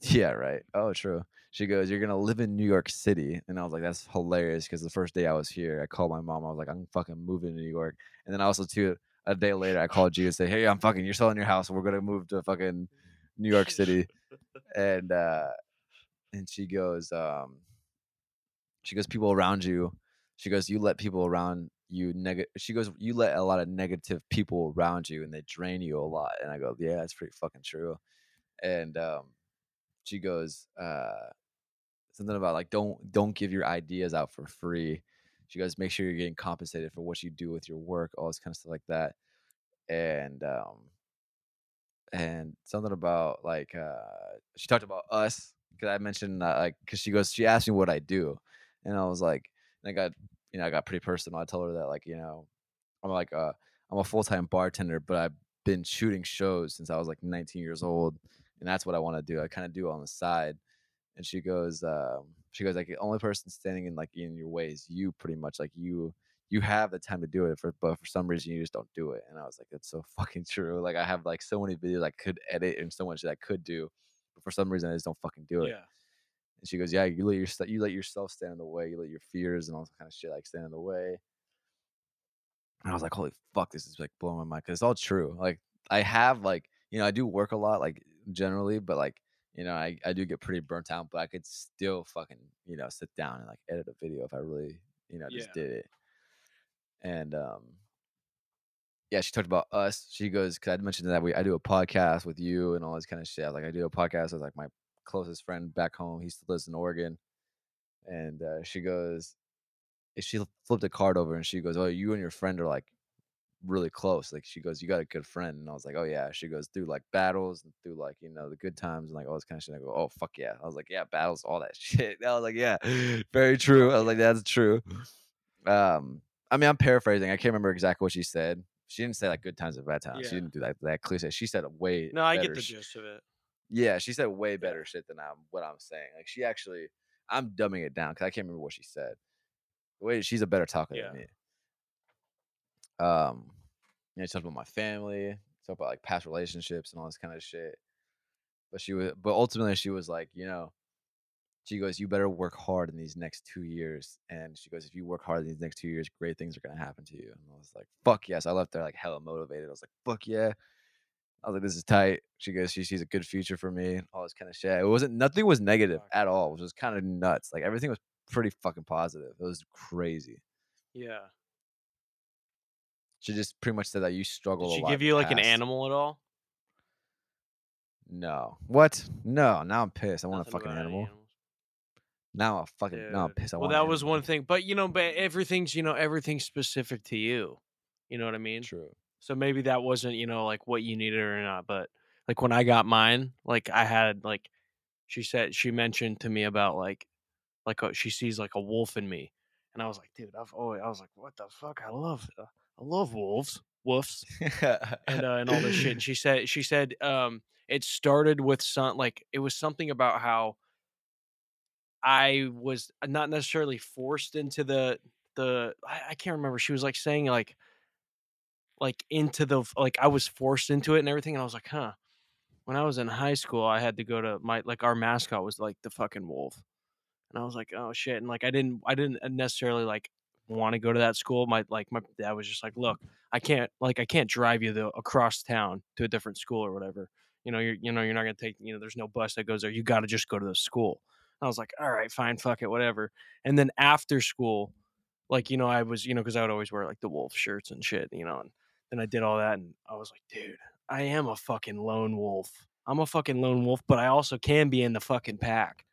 Yeah, right. Oh, true. She goes, You're gonna live in New York City. And I was like, That's hilarious because the first day I was here, I called my mom. I was like, I'm fucking moving to New York. And then I also too, a day later, I called you and say, Hey, I'm fucking you're selling your house and we're gonna move to fucking New York City. <laughs> and uh and she goes, um she goes, People around you, she goes, You let people around you negative she goes, You let a lot of negative people around you and they drain you a lot. And I go, Yeah, that's pretty fucking true. And um she goes, uh something about like don't don't give your ideas out for free. She goes, make sure you're getting compensated for what you do with your work, all this kind of stuff like that. And um and something about like uh she talked about us because I mentioned uh, like because she goes she asked me what I do, and I was like and I got you know I got pretty personal. I told her that like you know I'm like uh I'm a full time bartender, but I've been shooting shows since I was like 19 years old, and that's what I want to do. I kind of do on the side. And she goes, um, she goes like the only person standing in like in your way is you, pretty much. Like you, you have the time to do it, for but for some reason you just don't do it. And I was like, that's so <laughs> fucking true. Like I have like so many videos I could edit and so much that I could do, but for some reason I just don't fucking do it. Yeah. And she goes, yeah, you let your you let yourself stand in the way, you let your fears and all that kind of shit like stand in the way. And I was like, holy fuck, this is like blowing my mind because it's all true. Like I have like you know I do work a lot like generally, but like you know I I do get pretty burnt out, but I could still fucking you know sit down and like edit a video if I really you know just Yeah. did it. And um yeah, she talked about us. She goes because I mentioned that we I do a podcast with you and all this kind of shit. I was Like I do a podcast with like my closest friend back home. He still lives in Oregon, and uh, she goes, she flipped a card over and she goes, "Oh, you and your friend are like really close." Like she goes, "You got a good friend," and I was like, "Oh yeah." She goes through like battles and through like you know the good times and like all this kind of shit. I go, "Oh fuck yeah!" I was like, "Yeah, battles, all that <laughs> shit." I was like, "Yeah, very true." I was like, "That's true." Um, I mean, I'm paraphrasing. I can't remember exactly what she said. She didn't say like good times and bad times. She didn't do that that cliche. She said a way. No, I get the sh- gist of it. Yeah, she said way better shit than I'm what I'm saying. Like she actually, I'm dumbing it down because I can't remember what she said. Wait, she's a better talker Yeah. than me. Um, you know, she talked about my family, talked about like past relationships and all this kind of shit. But she was, but ultimately she was like, you know, she goes, you better work hard in these next two years. And she goes, if you work hard in these next two years, great things are gonna happen to you. And I was like, fuck yes. I left there like hella motivated. I was like, fuck yeah. I was like, this is tight. She goes, she sees a good future for me, all this kind of shit. It wasn't nothing was negative at all. It was just kind of nuts. Like everything was pretty fucking positive. It was crazy. Yeah. She just pretty much said that you struggle. Did she give you like an past. animal at all? No. What? No. Now I'm pissed. I want a Nothing fucking about any animal. animals? Now I'm fucking. Now I'm Dude. pissed. I well, want that was animal. one thing, but you know, but everything's you know everything's specific to you. You know what I mean? True. So maybe that wasn't you know like what you needed or not, but like when I got mine, like I had like she said she mentioned to me about like like uh, she sees like a wolf in me, and I was like, dude, I've always I was like, what the fuck? I love uh, I love wolves. wolves, <laughs> and uh, and all this shit. And <laughs> she said she said um it started with some like it was something about how I was not necessarily forced into the the I, I can't remember. She was like saying like like into the like I was forced into it and everything. And I was like, huh. When I was in high school, I had to go to my like our mascot was like the fucking wolf. And I was like, oh shit. And like I didn't I didn't uh, necessarily like want to go to that school. My like my dad was just like, look, I can't like I can't drive you across town to a different school or whatever. You know, you're you know, you're not gonna take you know, there's no bus that goes there. You gotta just go to the school. I was like, all right, fine, fuck it, whatever. And then after school, like, you know, I was, you know, because I would always wear like the wolf shirts and shit, you know, and then I did all that and I was like, dude, I am a fucking lone wolf. I'm a fucking lone wolf, but I also can be in the fucking pack.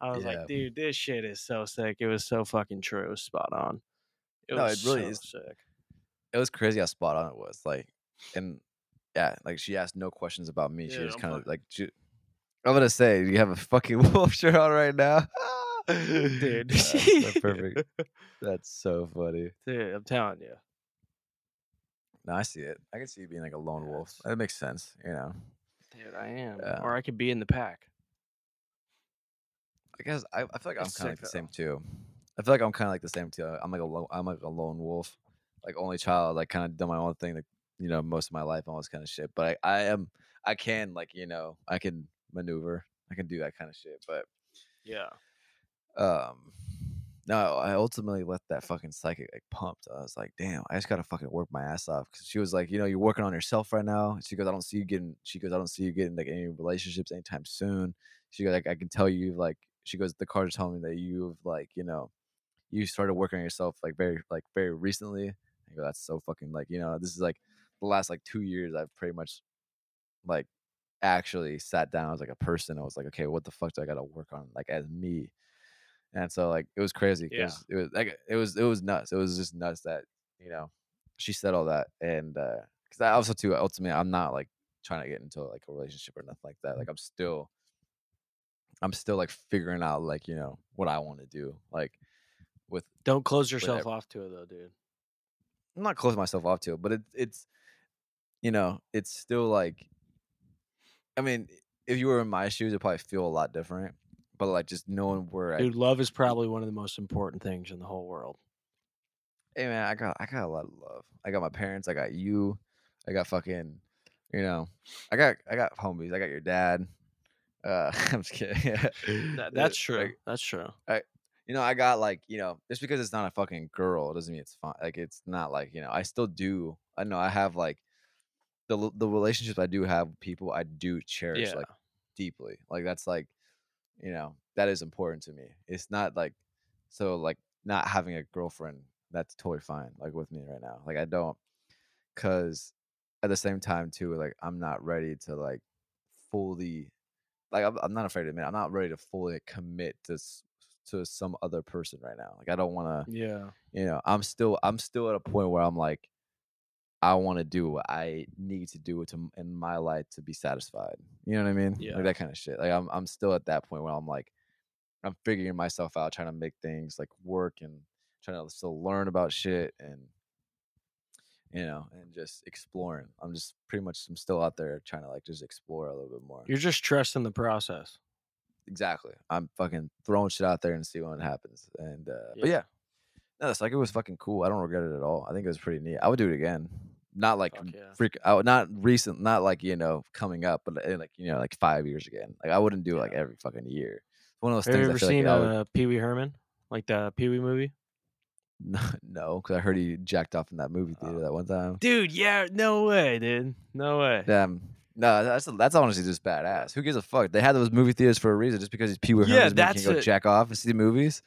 I was Yeah. like, dude, this shit is so sick. It was so fucking true. It was spot on. It No, was it really so is. sick. it was crazy how spot on it was. Like, and yeah, like she asked no questions about me. she Yeah, was I'm kind of like, she, I'm gonna say, you have a fucking <laughs> wolf shirt on right now, Dude. <laughs> <laughs> That's so perfect. That's so funny. Dude, I'm telling you. No, I see it. I can see you being like a lone wolf. Yes. That makes sense. You know, Dude, I am. Yeah. Or I could be in the pack. I guess I, I feel like I'm kind of like the same too. I feel like I'm kind of like the same too. I'm like a lo- I'm like a lone wolf, like only child. Like kind of done my own thing. Like you know, most of my life, all this kind of shit. But I, I am, I can like you know, I can maneuver. I can do that kind of shit. But Yeah. um no i ultimately let that fucking psychic like pumped. I was like damn i just gotta fucking work my ass off. Because she was like you know you're working on yourself right now. She goes i don't see you getting she goes i don't see you getting like any relationships anytime soon. She goes like i can tell you like she goes the cards telling me that you've like you know you started working on yourself like very like very recently. I go that's so fucking like you know this is like the last like two years i've pretty much like actually sat down as like a person. I was like okay what the fuck do i gotta work on like as me and so like it was crazy Yeah. it was like it was it was nuts. It was just nuts that you know she said all that, and uh, because I also too ultimately I'm not like trying to get into like a relationship or nothing like that. Like I'm still I'm still like figuring out like you know what I want to do. Like with Don't close yourself off to it though, dude. I'm not closing myself off to it, but it, it's you know it's still like I mean if you were in my shoes, it'd probably feel a lot different. But like just knowing where I Dude, love is probably one of the most important things in the whole world. hey man, I got I got a lot of love. I got my parents, I got you, I got fucking, you know, I got I got homies, I got your dad. Uh, <laughs> I'm just kidding. <laughs> That, Uh, that's true. like, that's true. I, you know, I got like you know, just because it's not a fucking girl doesn't mean it's fine. Like it's not like you know, I still do. I know I have like the the relationships I do have with people. I do cherish Yeah. like deeply. Like that's like, you know, that is important to me. It's not like so like not having a girlfriend. That's totally fine. Like with me right now. Like I don't, cause at the same time too, like I'm not ready to like fully, like I'm, I'm not afraid to admit I'm not ready to fully commit to to some other person right now. Like I don't want to Yeah. you know i'm still i'm still at a point where i'm like i want to do what i need to do to in my life to be satisfied you know what i mean? Yeah. like that kind of shit like i'm, I'm still at that point where i'm like i'm figuring myself out trying to make things like work and trying to still learn about shit and you know and just exploring. I'm just pretty much i'm still out there trying to like just explore a little bit more. You're just trusting the process. exactly. I'm fucking throwing shit out there and see what happens. And uh but yeah No, it's like it was fucking cool. I don't regret it at all. I think it was pretty neat. I would do it again. Not like Fuck yeah. freak out, not recent, not like you know coming up, but uh, like you know like five years again. Like I wouldn't do it like Yeah. every fucking year. It's one of those Have you things. I ever feel seen like I would, uh, Pee Wee Herman? Like the Pee Wee movie? no, <laughs> because I heard he jacked off in that movie theater Oh. that one time. Dude, yeah, no way, dude. No way. Damn. No, that's that's honestly just badass. Who gives a fuck? They had those movie theaters for a reason. Just because he's Pee Wee Yeah, Herman's making that's you go it. jack off and see movies.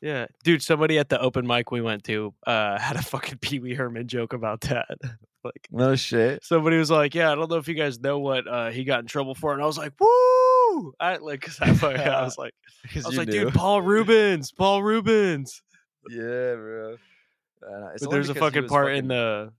Yeah. Dude, somebody at the open mic we went to uh <laughs> had a fucking Pee Wee Herman joke about that. <laughs> like No shit. somebody was like, "Yeah, I don't know if you guys know what uh, he got in trouble for," and I was like, "Woo!" I like, cause I, I was <laughs> like, I was like, knew. "Dude, Paul Reubens, Paul Reubens." Yeah, bro. Uh, But there's a fucking part in the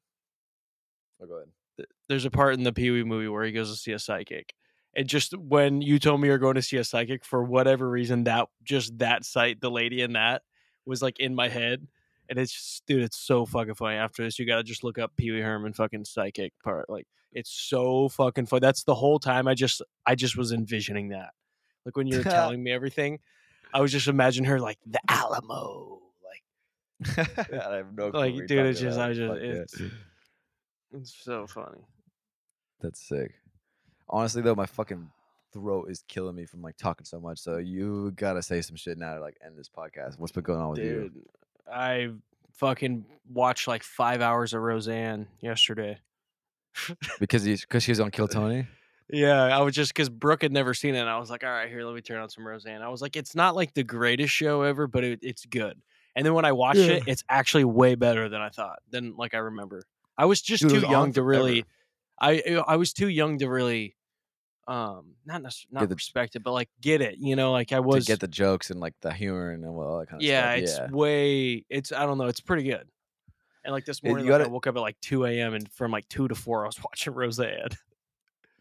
Oh, go ahead. there's a part in the Pee Wee movie where he goes to see a psychic. And just when you told me you're going to see a psychic, for whatever reason, that just that sight, the lady in that was like in my head. And it's just, dude, it's so fucking funny. After this, you gotta just look up Pee Wee Herman fucking psychic part. Like, it's so fucking funny. That's the whole time. I just, I just was envisioning that. Like when you were <laughs> telling me everything, I was just imagine her like the Alamo. Like, <laughs> I have no Like, dude, it's just-. I just- it's- it's so funny. That's sick. Honestly though, my fucking throat is killing me from like talking so much. So you gotta say some shit now to like end this podcast. What's been going on with you? I fucking watched like five hours of Roseanne yesterday. <laughs> Because he's because she's on Kill Tony. Yeah, I was just because Brooke had never seen it. And I was like, all right, here, let me turn on some Roseanne. I was like, it's not like the greatest show ever, but it, it's good. And then when I watched Yeah. it, it's actually way better than I thought, than like I remember. I was just Dude, too was young to really. I I was too young to really, um, not not the- respect it, but like get it. You know, like I to was. get the jokes and like the humor and all that kind of yeah, stuff. it's way. It's I don't know. It's pretty good. And like this morning, you like, I woke up at like two a.m. and from like two to four, I was <laughs> watching Roseanne.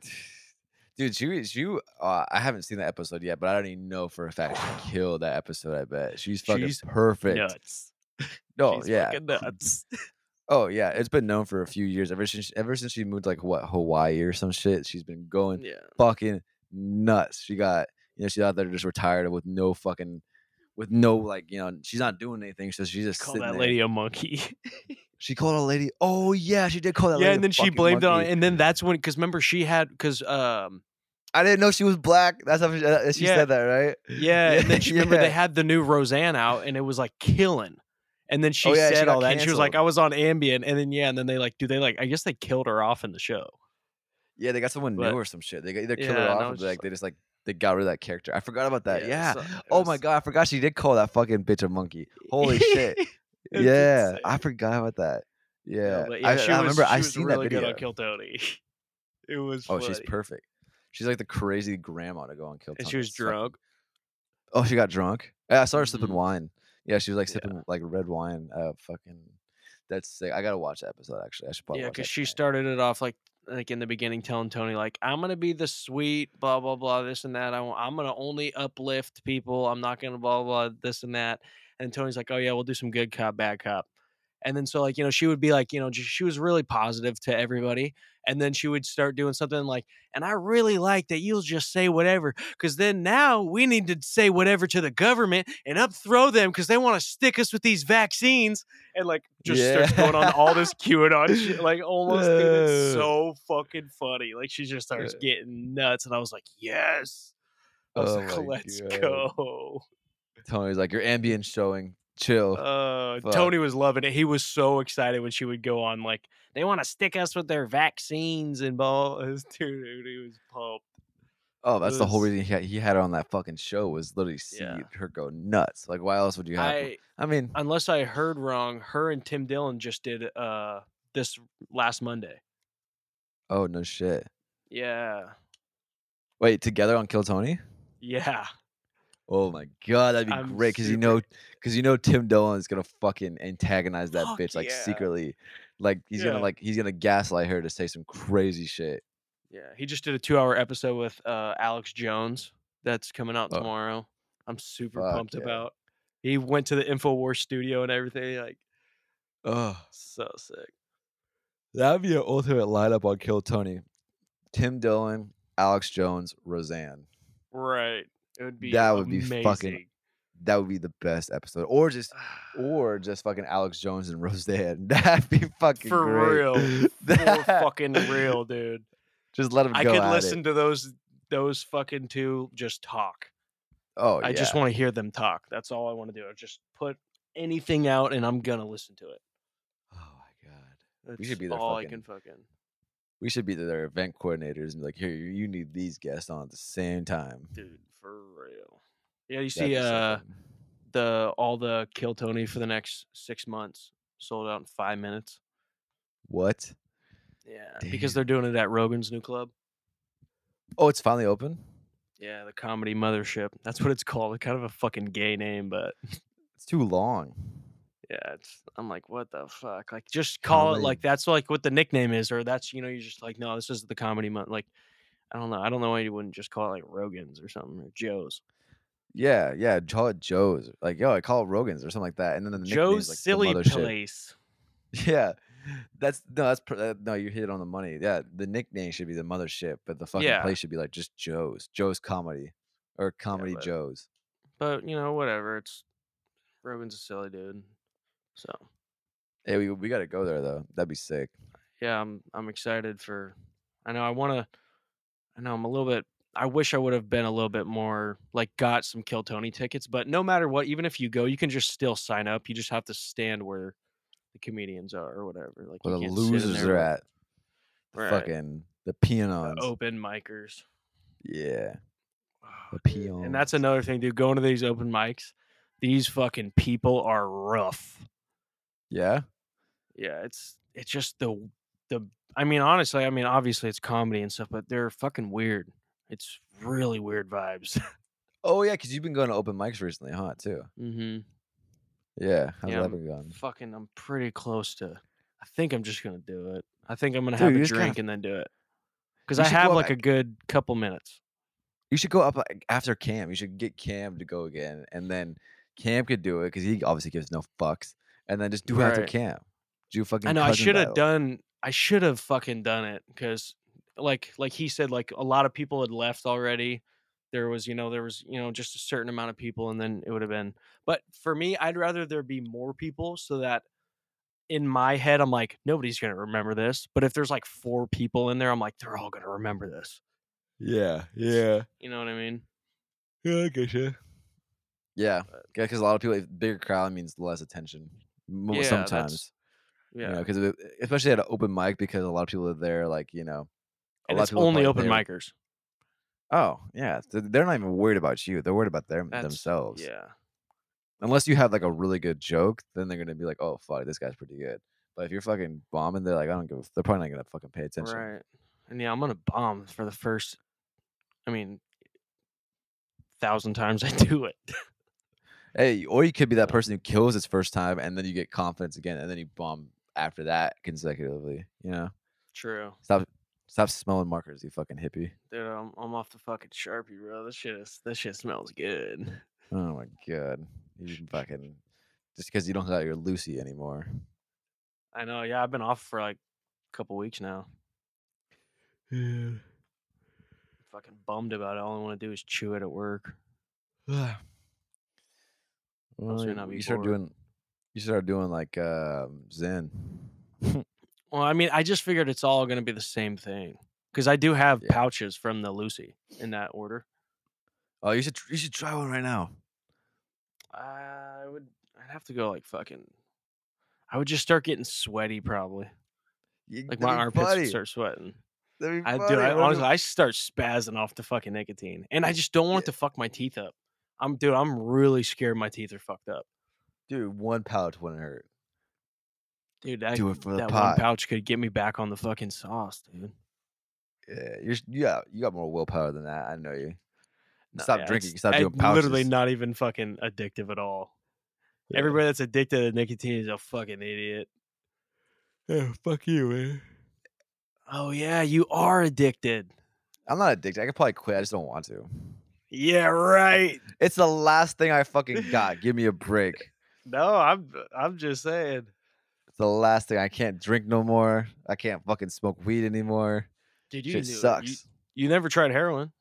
<sighs> Dude, she she uh, I haven't seen that episode yet, but I don't even know for a fact she <sighs> killed that episode. I bet she's fucking She's perfect. Nuts. No, She's yeah. fucking nuts. <laughs> Oh yeah, it's been known for a few years. Ever since ever since she moved like what Hawaii or some shit, she's been going yeah. fucking nuts. She got you know she's out there just retired with no fucking with no like you know she's not doing anything. So she's just Call that there. lady a monkey. <laughs> She called a lady. Oh yeah, she did call that. yeah, and then she blamed it on, and then that's when, because remember she had, because um, I didn't know she was black. That's how she, uh, she Yeah. said that, right? yeah, and then <laughs> she remember yeah. they had the new Roseanne out, and it was like killing. And then she Oh, yeah, said got all that, and she was like, "I was on Ambien," and then yeah, and then they like, do they like? I guess they killed her off in the show. Yeah, they got someone But- new or some shit. They got either killed Yeah, her off or was just like they just like they got rid of that character. I forgot about that. Yeah. so- it Oh my god, I forgot she did call that fucking bitch a monkey. Holy shit. <laughs> Yeah, insane. I forgot about that. No, Yeah, I, she I was- remember she I was seen really that good video. on Kill Tony. <laughs> It was. oh, she's perfect. She's like the crazy grandma to go on Kill And she was It's drunk. Oh, she got drunk. Yeah, I saw her sipping Mhm. wine. Yeah, she was like Yeah. sipping like red wine. Uh, fucking, that's sick. I gotta watch that episode actually. I should probably. Yeah, because she tonight. started it off like like in the beginning, telling Tony like, "I'm gonna be the sweet blah blah blah this and that. I, I'm gonna only uplift people. I'm not gonna blah blah blah this and that." And Tony's like, "Oh yeah, we'll do some good cop, bad cop." And then so like you know she would be like you know she was really positive to everybody, and then she would start doing something like, "And I really like that you'll just say whatever, because then now we need to say whatever to the government and upthrow them because they want to stick us with these vaccines." And like just starts going on all this QAnon shit, like almost it's Yeah. so fucking funny. Like she just starts Yeah. getting nuts, and I was like, yes. I was Oh like, let's God. go. Tony's like your Ambien showing. Chill. Uh. Tony was loving it. He was so excited when she would go on, like, they want to stick us with their vaccines and ball. <laughs> Dude, dude, he was pumped. oh, that's the whole reason he had, he had her on that fucking show was literally see Yeah. her go nuts. Like, why else would you have? I, I mean, unless I heard wrong, her and Tim Dillon just did uh this last Monday. oh no shit. Yeah, Wait, together on Kill Tony? yeah. Oh my god, that'd be I'm great because you super- know, because you know Tim Dillon is gonna fucking antagonize that Fuck bitch like yeah. secretly, like he's gonna Yeah. like he's gonna gaslight her to say some crazy shit. Yeah, he just did a two-hour episode with uh, Alex Jones that's coming out Oh. tomorrow. I'm super Fuck pumped yeah. about. He went to the Infowars studio and everything. Like, Oh, so sick. that'd be an ultimate lineup on Kill Tony. Tim Dillon, Alex Jones, Roseanne. Right. It would be. That would be fucking- That would be the best episode, or just or <sighs> just fucking Alex Jones and <laughs> Roseanne. That'd be fucking for great. real, <laughs> for fucking real, dude. Just let go. I could listen It. to those those fucking two just talk. Oh, I yeah. just want to hear them talk. That's all I want to do. Just put anything out, and I'm gonna listen to it. Oh my god. That's We should be their all fucking- I can fucking. We should be their event coordinators and be like, here, you you need these guests on at the same time. Dude, for real. Yeah, you see, uh, the all the Kill Tony for the next six months sold out in five minutes. what? Yeah, because they're doing it at Rogan's new club. Oh, it's finally open. Yeah, the Comedy Mothership. That's what it's called. It's kind of a fucking gay name, but <laughs> It's too long. yeah, it's. I'm like, what the fuck? Like, just call it like that's like what the nickname is, or that's you know, you're just like, no, this is the Comedy Month. Like, I don't know. I don't know why you wouldn't just call it like Rogan's or something or Joe's. Yeah, yeah. Call it Joe's. Like, yo, I call it Rogan's or something like that. And then the Joe's like Silly. Place. <laughs> Yeah, that's no, that's uh, no. You hit it on the money. Yeah, the nickname should be the mothership, but the fucking Yeah. place should be like just Joe's, Joe's Comedy, or Comedy but- Joe's. But you know, whatever. It's Rogan's a silly dude. So Hey, we we gotta go there though. That'd be sick. yeah, I'm I'm excited for. I know I want to. I know I'm a little bit. I wish I would have been a little bit more like got some Kill Tony tickets, but no matter what, even if you go, you can just still sign up. You just have to stand where the comedians are or whatever. Like Where the can't sit in losers are at. The Right. Fucking the the peons. open micers. Yeah. Ah, the Dude, And that's another thing, dude. Going to these open mics, these fucking people are rough. Yeah. Yeah, it's it's just the the. I mean, honestly, I mean, obviously it's comedy and stuff, but they're fucking weird. It's really weird vibes. <laughs> Oh yeah, because you've been going to open mics recently, huh? Too. mm-hmm. Yeah. How's Yeah, that been going? Fucking, I'm pretty close to. I think I'm just gonna do it. I think I'm gonna Dude, have you a just gotta- drink and then do it. Because You I should go have up like a good couple minutes. You should go up like, after Cam. You should get Cam to go again, and then Cam could do it because he obviously gives no fucks, and then just do it after Right. Cam. Do fucking. I know I cousin should have battle. done. I should have fucking done it because, like, like he said, like a lot of people had left already. There was, you know, there was, you know, just a certain amount of people, and then it would have been. But for me, I'd rather there be more people so that in my head, I'm like, nobody's gonna remember this. But if there's like four people in there, I'm like, they're all gonna remember this. Yeah. Yeah. You know what I mean? Yeah. I guess yeah. Yeah. But- Because a lot of people, bigger crowd means less attention. Mo- Yeah, that's- sometimes. Yeah. You know, because especially at an open mic, because a lot of people are there, like you know, a and lot it's of people only open there- micers. Oh yeah, they're not even worried about you. They're worried about them That's, themselves. Yeah. Unless you have like a really good joke, then they're gonna be like, "Oh fuck, this guy's pretty good." But if you're fucking bombing, they're like, "I don't give." a f-" They're probably not gonna fucking pay attention. Right. And yeah, I'm gonna bomb for the first. I mean, thousand times <laughs> I do it. Hey, or you could be that person who kills its first time, and then you get confidence again, and then you bomb after that consecutively. You know, True. stop, stop smelling markers, you fucking hippie. Dude, I'm, I'm off the fucking sharpie, bro. This shit is this shit smells good. <laughs> Oh my god, you fucking just because you don't got your Lucy anymore. I know. Yeah, I've been off for like a couple weeks now. Yeah. Fucking bummed about it. All I want to do is chew it at work. <sighs> well, you, you start doing, you start doing like um Zyn. <laughs> Well, I mean, I just figured it's all gonna be the same thing because I do have Yeah. pouches from the Lucy in that order. Oh, you should you should try one right now. I would. I'd have to go like fucking. I would just start getting sweaty probably. You- Like my armpits funny. would start sweating. I do. I, honestly, I start spazzing off the fucking nicotine, and I just don't want Yeah. it to fuck my teeth up. I'm dude. I'm really scared my teeth are fucked up, dude, one pouch wouldn't hurt. dude. That, Do it for the that pot. one pouch could get me back on the fucking sauce, dude. Yeah, you're s- you got you got more willpower than that. I know you. No, Stop yeah, drinking. Stop doing pouches. Literally not even fucking addictive at all. Yeah. Everybody that's addicted to nicotine is a fucking idiot. Yeah, fuck you, man. Oh yeah, you are addicted. I'm not addicted. I could probably quit. I just don't want to. Yeah, right. It's the last thing I fucking got. Give me a break. No, I'm I'm just saying. It's the last thing. I can't drink no more. I can't fucking smoke weed anymore. Dude, you Shit knew it. sucks. You, you never tried heroin.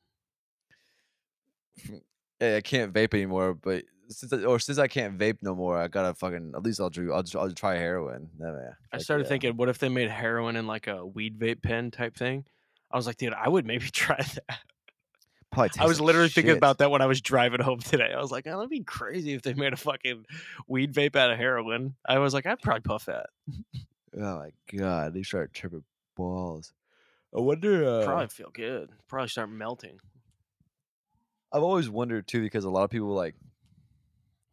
Hey, I can't vape anymore. But since I, or since I can't vape no more, I gotta fucking at least I'll do. I'll, I'll try heroin. Yeah, man. I started yeah. thinking, what if they made heroin in like a weed vape pen type thing? I was like, dude, I would maybe <laughs> try that. I was literally thinking shit. about that when I was driving home today. I was like, oh, that'd be crazy if they made a fucking weed vape out of heroin. I was like, I'd probably puff that. Oh my god, they start tripping balls. I wonder. Uh, Probably feel good. Probably start melting. I've always wondered too because a lot of people like.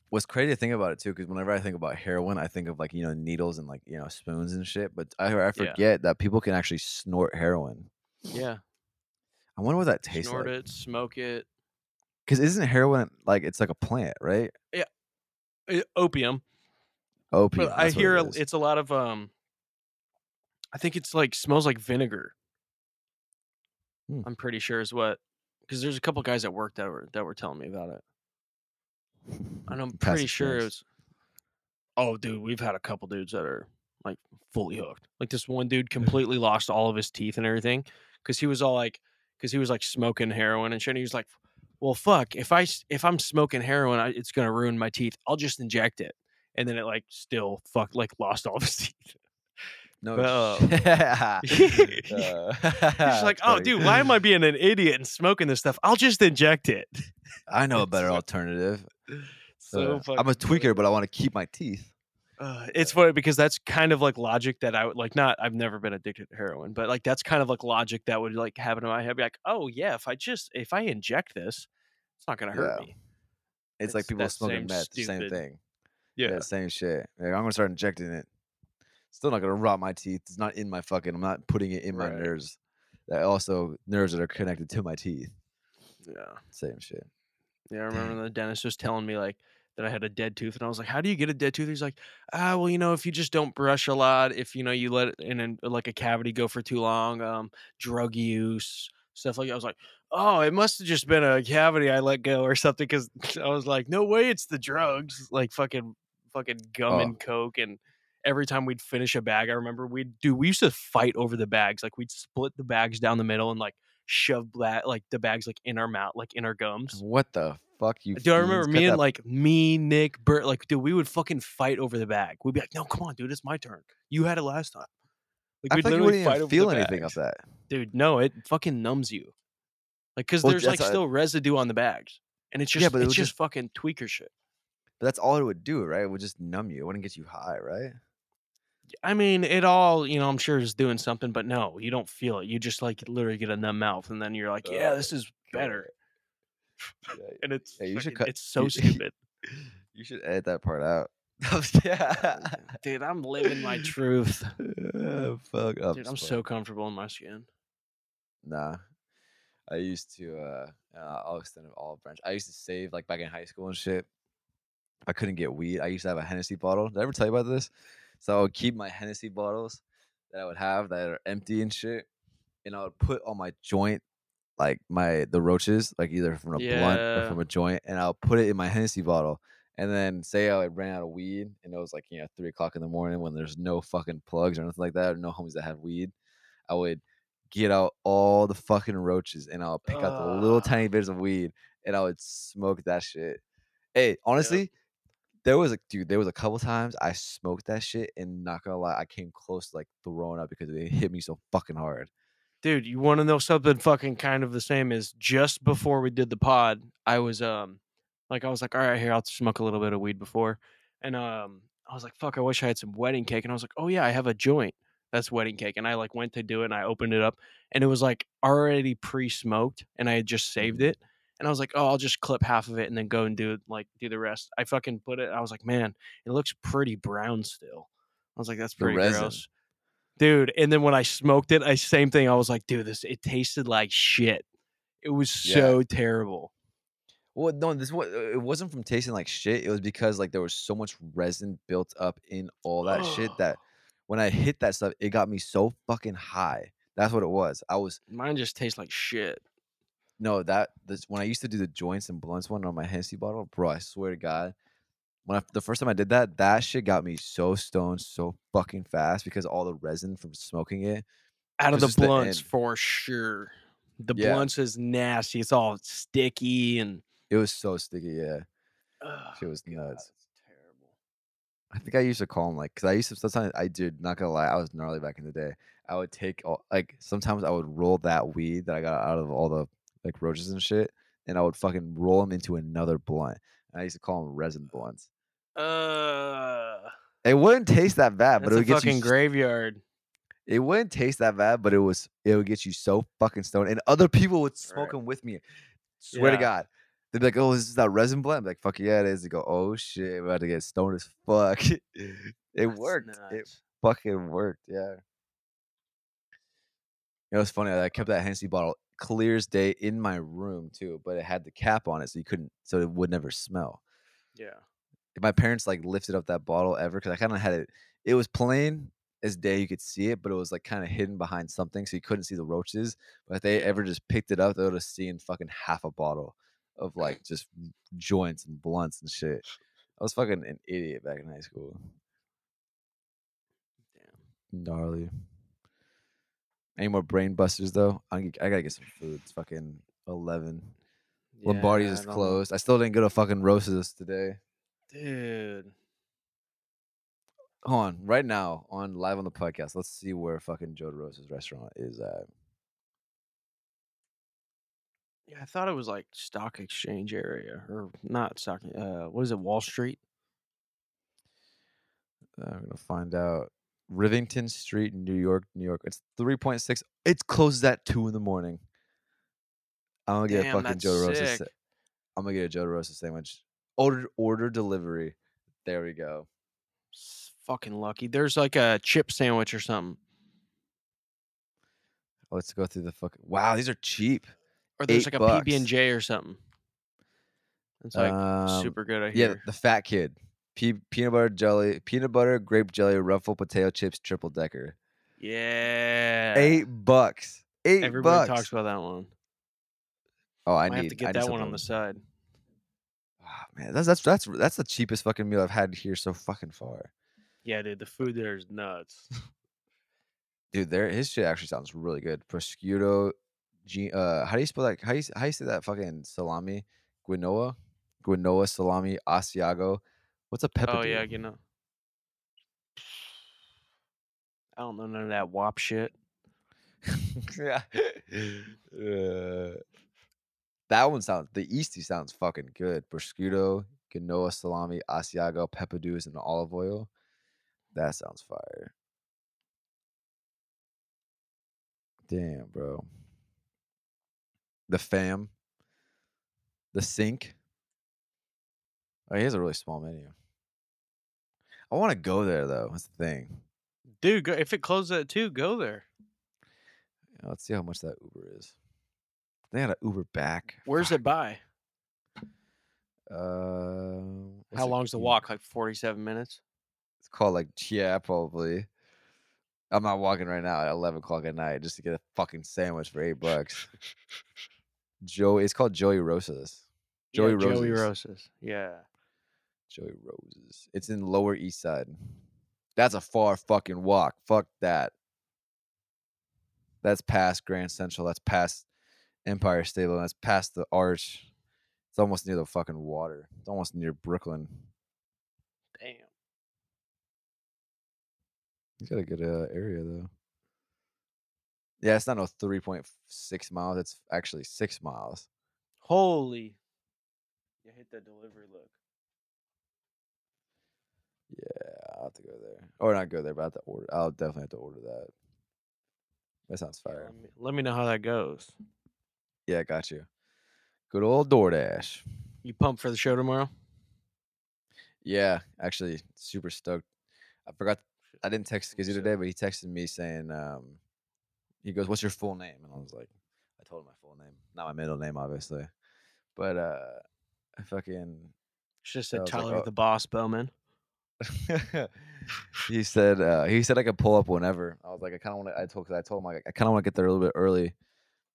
What's crazy to think about it too, because whenever I think about heroin, I think of like you know needles and like you know spoons and shit. But I, I forget that people can actually snort heroin. Yeah. I wonder what that tastes Snort like. it, smoke it. Because isn't heroin like it's like a plant, right? Eh, Opium. Opium. But I that's what hear it a- is. it's a lot of um I think it's like smells like vinegar. Hmm. I'm pretty sure is what because there's a couple guys at work that were that were telling me about it. <laughs> And I'm Past pretty sure it experience. was. Oh, dude, we've had a couple dudes that are like fully hooked. Like this one dude completely lost all of his teeth and everything because he was all like, because he was like smoking heroin and shit. And he was like, "Well, fuck, if I if I'm smoking heroin, I, it's gonna ruin my teeth. I'll just inject it." And then it like still fuck like lost all of his <laughs> teeth. No Well, Uh, <laughs> <laughs> He's like, "Oh, dude, why am I being an idiot and smoking this stuff? I'll just inject it." I know a better alternative. So Uh, I'm a tweaker, but I want to keep my teeth. Uh, it's funny because that's kind of like logic that I would like. Not I've never been addicted to heroin, but like that's kind of like logic that would like happen in my head. Be like, oh yeah, if I just if I inject this, it's not gonna hurt Yeah. me. It's, like people smoking meth, the same thing. Yeah, Yeah, same shit. Like, I'm gonna start injecting it. Still not gonna rot my teeth. It's not in my fucking. I'm not putting it in my Right. nerves. That also nerves that are connected to my teeth. yeah, Same shit. yeah. I remember the dentist was telling me like that I had a dead tooth, and I was like, how do you get a dead tooth? He's like, ah, well, you know, if you just don't brush a lot, if you know you let it in an, like a cavity go for too long, um, drug use, stuff like. that. I was like, oh, it must have just been a cavity I let go or something. Because <laughs> I was like, no way, it's the drugs, like fucking, fucking gum Oh. and coke, and every time we'd finish a bag, I remember we'd do. We used to fight over the bags, like we'd split the bags down the middle and like shove that like the bags like in our mouth, like in our gums. What the fuck you? Dude, I remember me and that- like me, Nick, Bert, like, dude, we would fucking fight over the bag. We'd be like, no, come on, dude, it's my turn. You had it last time. Like, I we'd feel like you literally wouldn't fight even over feel the anything of that. Dude, no, it fucking numbs you. Like, cause Well, there's like that's still residue on the bags. And it's just, Yeah, but it it's just just- fucking tweaker shit. But that's all it would do, right? It would just numb you. It wouldn't get you high, right? I mean, it all, you know, I'm sure is doing something, but no, you don't feel it. You just like literally get a numb mouth, and then you're like, yeah, this is better. And it's, Yeah, you should cut- it's <laughs> so you- stupid. You should edit that part out. <laughs> yeah. Dude, I'm living my <laughs> truth. Uh, fuck up. Dude, I'm so comfortable in my skin. Nah. I used to uh uh, I'll extend an olive branch. I used to save like back in high school and shit. I couldn't get weed. I used to have a Hennessy bottle. Did I ever tell you about this? So I would keep my Hennessy bottles that I would have that are empty and shit, and I would put on my joint like my the roaches, like either from a blunt or from a joint, and I'll put it in my Hennessy bottle. And then say I ran out of weed and it was like, you know, three o'clock in the morning when there's no fucking plugs or anything like that, or no homies that have weed. I would get out all the fucking roaches and I'll pick out the little ah. tiny bits of weed and I would smoke that shit. Hey, honestly, there was a dude, there was a couple times I smoked that shit and not gonna lie, I came close to like throwing up because it hit me so fucking hard. Dude, you want to know something fucking kind of the same as just before we did the pod, I was um like I was like, all right, here, I'll smoke a little bit of weed before. And um I was like, fuck, I wish I had some wedding cake. And I was like, oh yeah, I have a joint. That's wedding cake. And I like went to do it and I opened it up and it was like already pre-smoked and I had just saved Mhm. it. And I was like, oh, I'll just clip half of it and then go and do it, like do the rest. I fucking put it. I was like, man, it looks pretty brown still. I was like, that's pretty gross. Dude, and then when I smoked it, I same thing. I was like, dude, this it tasted like shit. It was Yeah. so terrible. Well, no, this was uh, it wasn't from tasting like shit. It was because like there was so much resin built up in all that shit <gasps> that when I hit that stuff, it got me so fucking high. That's what it was. I was Mine just tastes like shit. no that this when I used to do the joints and blunts one on my Hennessy bottle, bro. I swear to God, when I, the first time I did that, that shit got me so stoned so fucking fast because all the resin from smoking it. Out of the just the blunts for sure. The Yeah. blunts is nasty. It's all sticky and It was so sticky. Yeah, Shit was God, nuts. terrible. I think I used to call him like because I used to sometimes I did not gonna lie I was gnarly back in the day. I would take all like sometimes I would roll that weed that I got out of all the like roaches and shit, and I would fucking roll them into another blunt. And I used to call them resin blunts. Uh, It wouldn't taste that bad, but it would get fucking you. graveyard. It wouldn't taste that bad, but it was. It would get you so fucking stoned, and other people would smoke Right. them with me. Swear to God. They'd be like, "Oh, this is that resin blend." Like, "Fuck yeah, it is." They go, "Oh shit, we're about to get stoned as fuck." <laughs> it That's worked. It fucking worked. Yeah. It was funny. I kept that Hennessy bottle clear as day in my room too, but it had the cap on it, so you couldn't, so it would never smell. Yeah. My parents like lifted up that bottle ever, because I kind of had it. It was plain as day, you could see it, but it was like kind of hidden behind something, so you couldn't see the roaches. But if they ever just picked it up, they would have seen fucking half a bottle of like just joints and blunts and shit. I was fucking an idiot back in high school. Damn. Gnarly. Any more brain busters though? I gotta get some food. It's fucking eleven. Lombardi's is I closed. I still didn't go to fucking Rosas today. Dude. Hold on, right now on live on the podcast. Let's see where fucking Joe DeRosa's restaurant is at. Yeah, I thought it was like stock exchange area or not stock. Uh, what is it? Wall Street. Uh, I'm gonna find out. Rivington Street, New York, New York. It's three point six. It's closed at two in the morning. I'm gonna get a Damn, fucking Joe DeRosa. sa- I'm gonna get a Joe DeRosa sandwich. Order order delivery. There we go. S- Fucking lucky. There's like a chip sandwich or something, Let's go through the fucking. Wow, these are cheap. or there's Eight like a. PB and J or something. It's like Um, super good. I Yeah, hear. the fat kid. Pe- peanut butter jelly, peanut butter, grape jelly, ruffle potato chips, triple decker. Yeah. Eight bucks. Eight Everybody bucks. talks about that one. oh, I I, need have to get that one on the side. Ah, man, that's that's that's that's the cheapest fucking meal I've had here so fucking far. Yeah, dude, the food there is nuts. Dude, there his shit actually sounds really good. Prosciutto, uh, how do you spell that? How do you how do you say that fucking salami? Guinoa, Guinoa salami, Asiago. What's a pepper? oh yeah, you know. I don't know none of that wop shit. <laughs> yeah. <laughs> Uh, that one sounds the Easty sounds fucking good. Prosciutto, Genoa salami, Asiago, peppadews, and olive oil. That sounds fire. Damn, bro. The fam. The sink. Oh, he has a really small menu. I want to go there though. That's the thing. Dude, go, if it closes at two, go there. Yeah, let's see how much that Uber is. They had an Uber back. Where's Fuck. it by? Uh, How long's the walk? Like forty-seven minutes. It's called like yeah, probably. I'm not walking right now at 11 o'clock at night just to get a fucking sandwich for eight bucks. Joey, it's called Joey Rosas. Joey yeah, Joey Roses. Roses. Yeah. Joey Roses. It's in Lower East Side. That's a far fucking walk. Fuck that. That's past Grand Central. That's past Empire State. Building, That's past the Arch. It's almost near the fucking water. It's almost near Brooklyn. Damn. He's got a good uh, area though. Yeah, it's not no three point six miles. It's actually six miles. Holy. You hit that delivery look. Yeah, I'll have to go there, or not go there, but I have to order. I'll definitely have to order that. That sounds Yeah, fire. Let me, let me know how that goes. Yeah, got you. Good old DoorDash. You pumped for the show tomorrow? Yeah, actually, super stoked. I forgot. I didn't text so. today, but he texted me saying, um, he goes, "What's your full name?" And I was like, I told him my full name, not my middle name, obviously, but uh, I fucking Should have I said was like, Tyler oh. the Boss Bowman. <laughs> he said uh, he said I could pull up whenever. I was like, I kind of want to. I told cause I told him like, I kind of want to get there a little bit early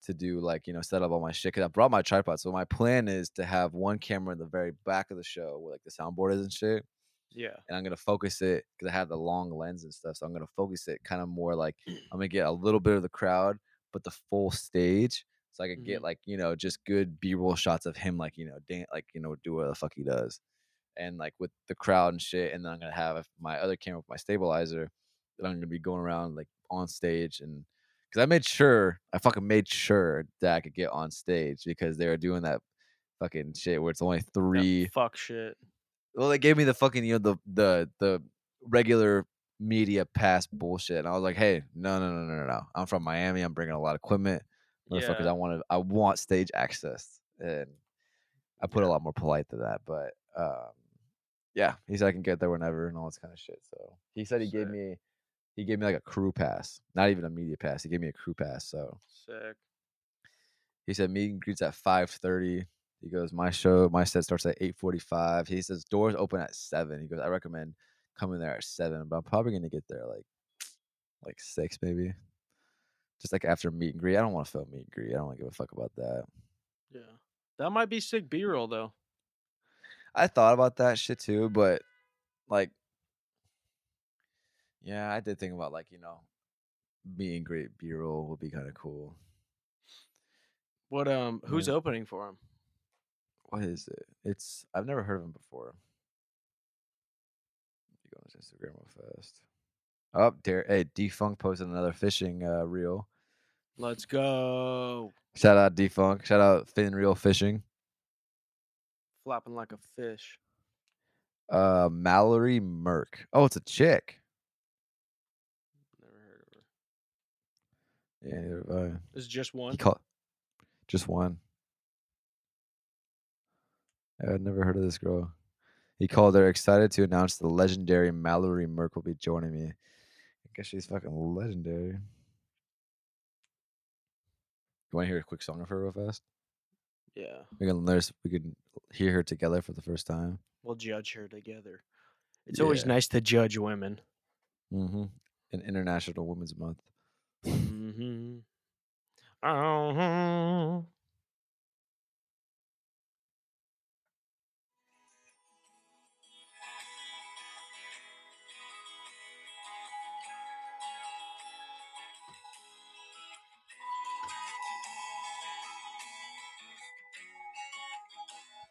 to do like you know set up all my shit. Cause I brought my tripod. So my plan is to have one camera in the very back of the show where like the soundboard is and shit, Yeah. and I'm gonna focus it because I have the long lens and stuff. So I'm gonna focus it kind of more like I'm gonna get a little bit of the crowd, but the full stage. So I can get Mhm. like you know just good B-roll shots of him like you know dan- like you know do what the fuck he does and like with the crowd and shit. And then I'm gonna have my other camera with my stabilizer that I'm gonna be going around like on stage and because I made sure I fucking made sure that I could get on stage because they were doing that fucking shit where it's only That three. fuck shit. Well, they gave me the fucking you know the the the regular media pass bullshit, and I was like, hey, no, no, no, no, no, no. I'm from Miami. I'm bringing a lot of equipment, motherfuckers. Yeah. I want to I want stage access, and I put a lot more polite to that, but um, yeah, he said I can get there whenever and all this kind of shit. So he said he gave Sick. me he gave me like a crew pass, not even a media pass. He gave me a crew pass. So Sick. he said meet and greets at five thirty. He goes, my show, my set starts at eight forty five. He says doors open at seven. He goes, I recommend coming there at seven, but I'm probably gonna get there like like six maybe. Just like after meet and greet. I don't want to film meet and greet. I don't want to give a fuck about that. Yeah. That might be sick B roll though. I thought about that shit too, but like, yeah, I did think about like you know, being great B roll would be kind of cool. What um who's Yeah. opening for him? What is it? It's I've never heard of him before. You go on his Instagram real fast. Oh, there! Hey, Defunk posted another fishing uh, reel. Let's go. Shout out Defunk. Shout out Finn Reel Fishing. Flapping like a fish. Uh, Mallory Merk. Oh, it's a chick. Never heard of her. Yeah, neither have I. Is just He one. called just one. I'd never heard of this girl. He called her excited to announce the legendary Mallory Merk will be joining me. I guess she's fucking legendary. You want to hear a quick song of her real fast? Yeah. We can there's we can hear her together for the first time. We'll judge her together. It's always nice to judge women. Mm-hmm. In International Women's Month. Mm-hmm. Uh-huh.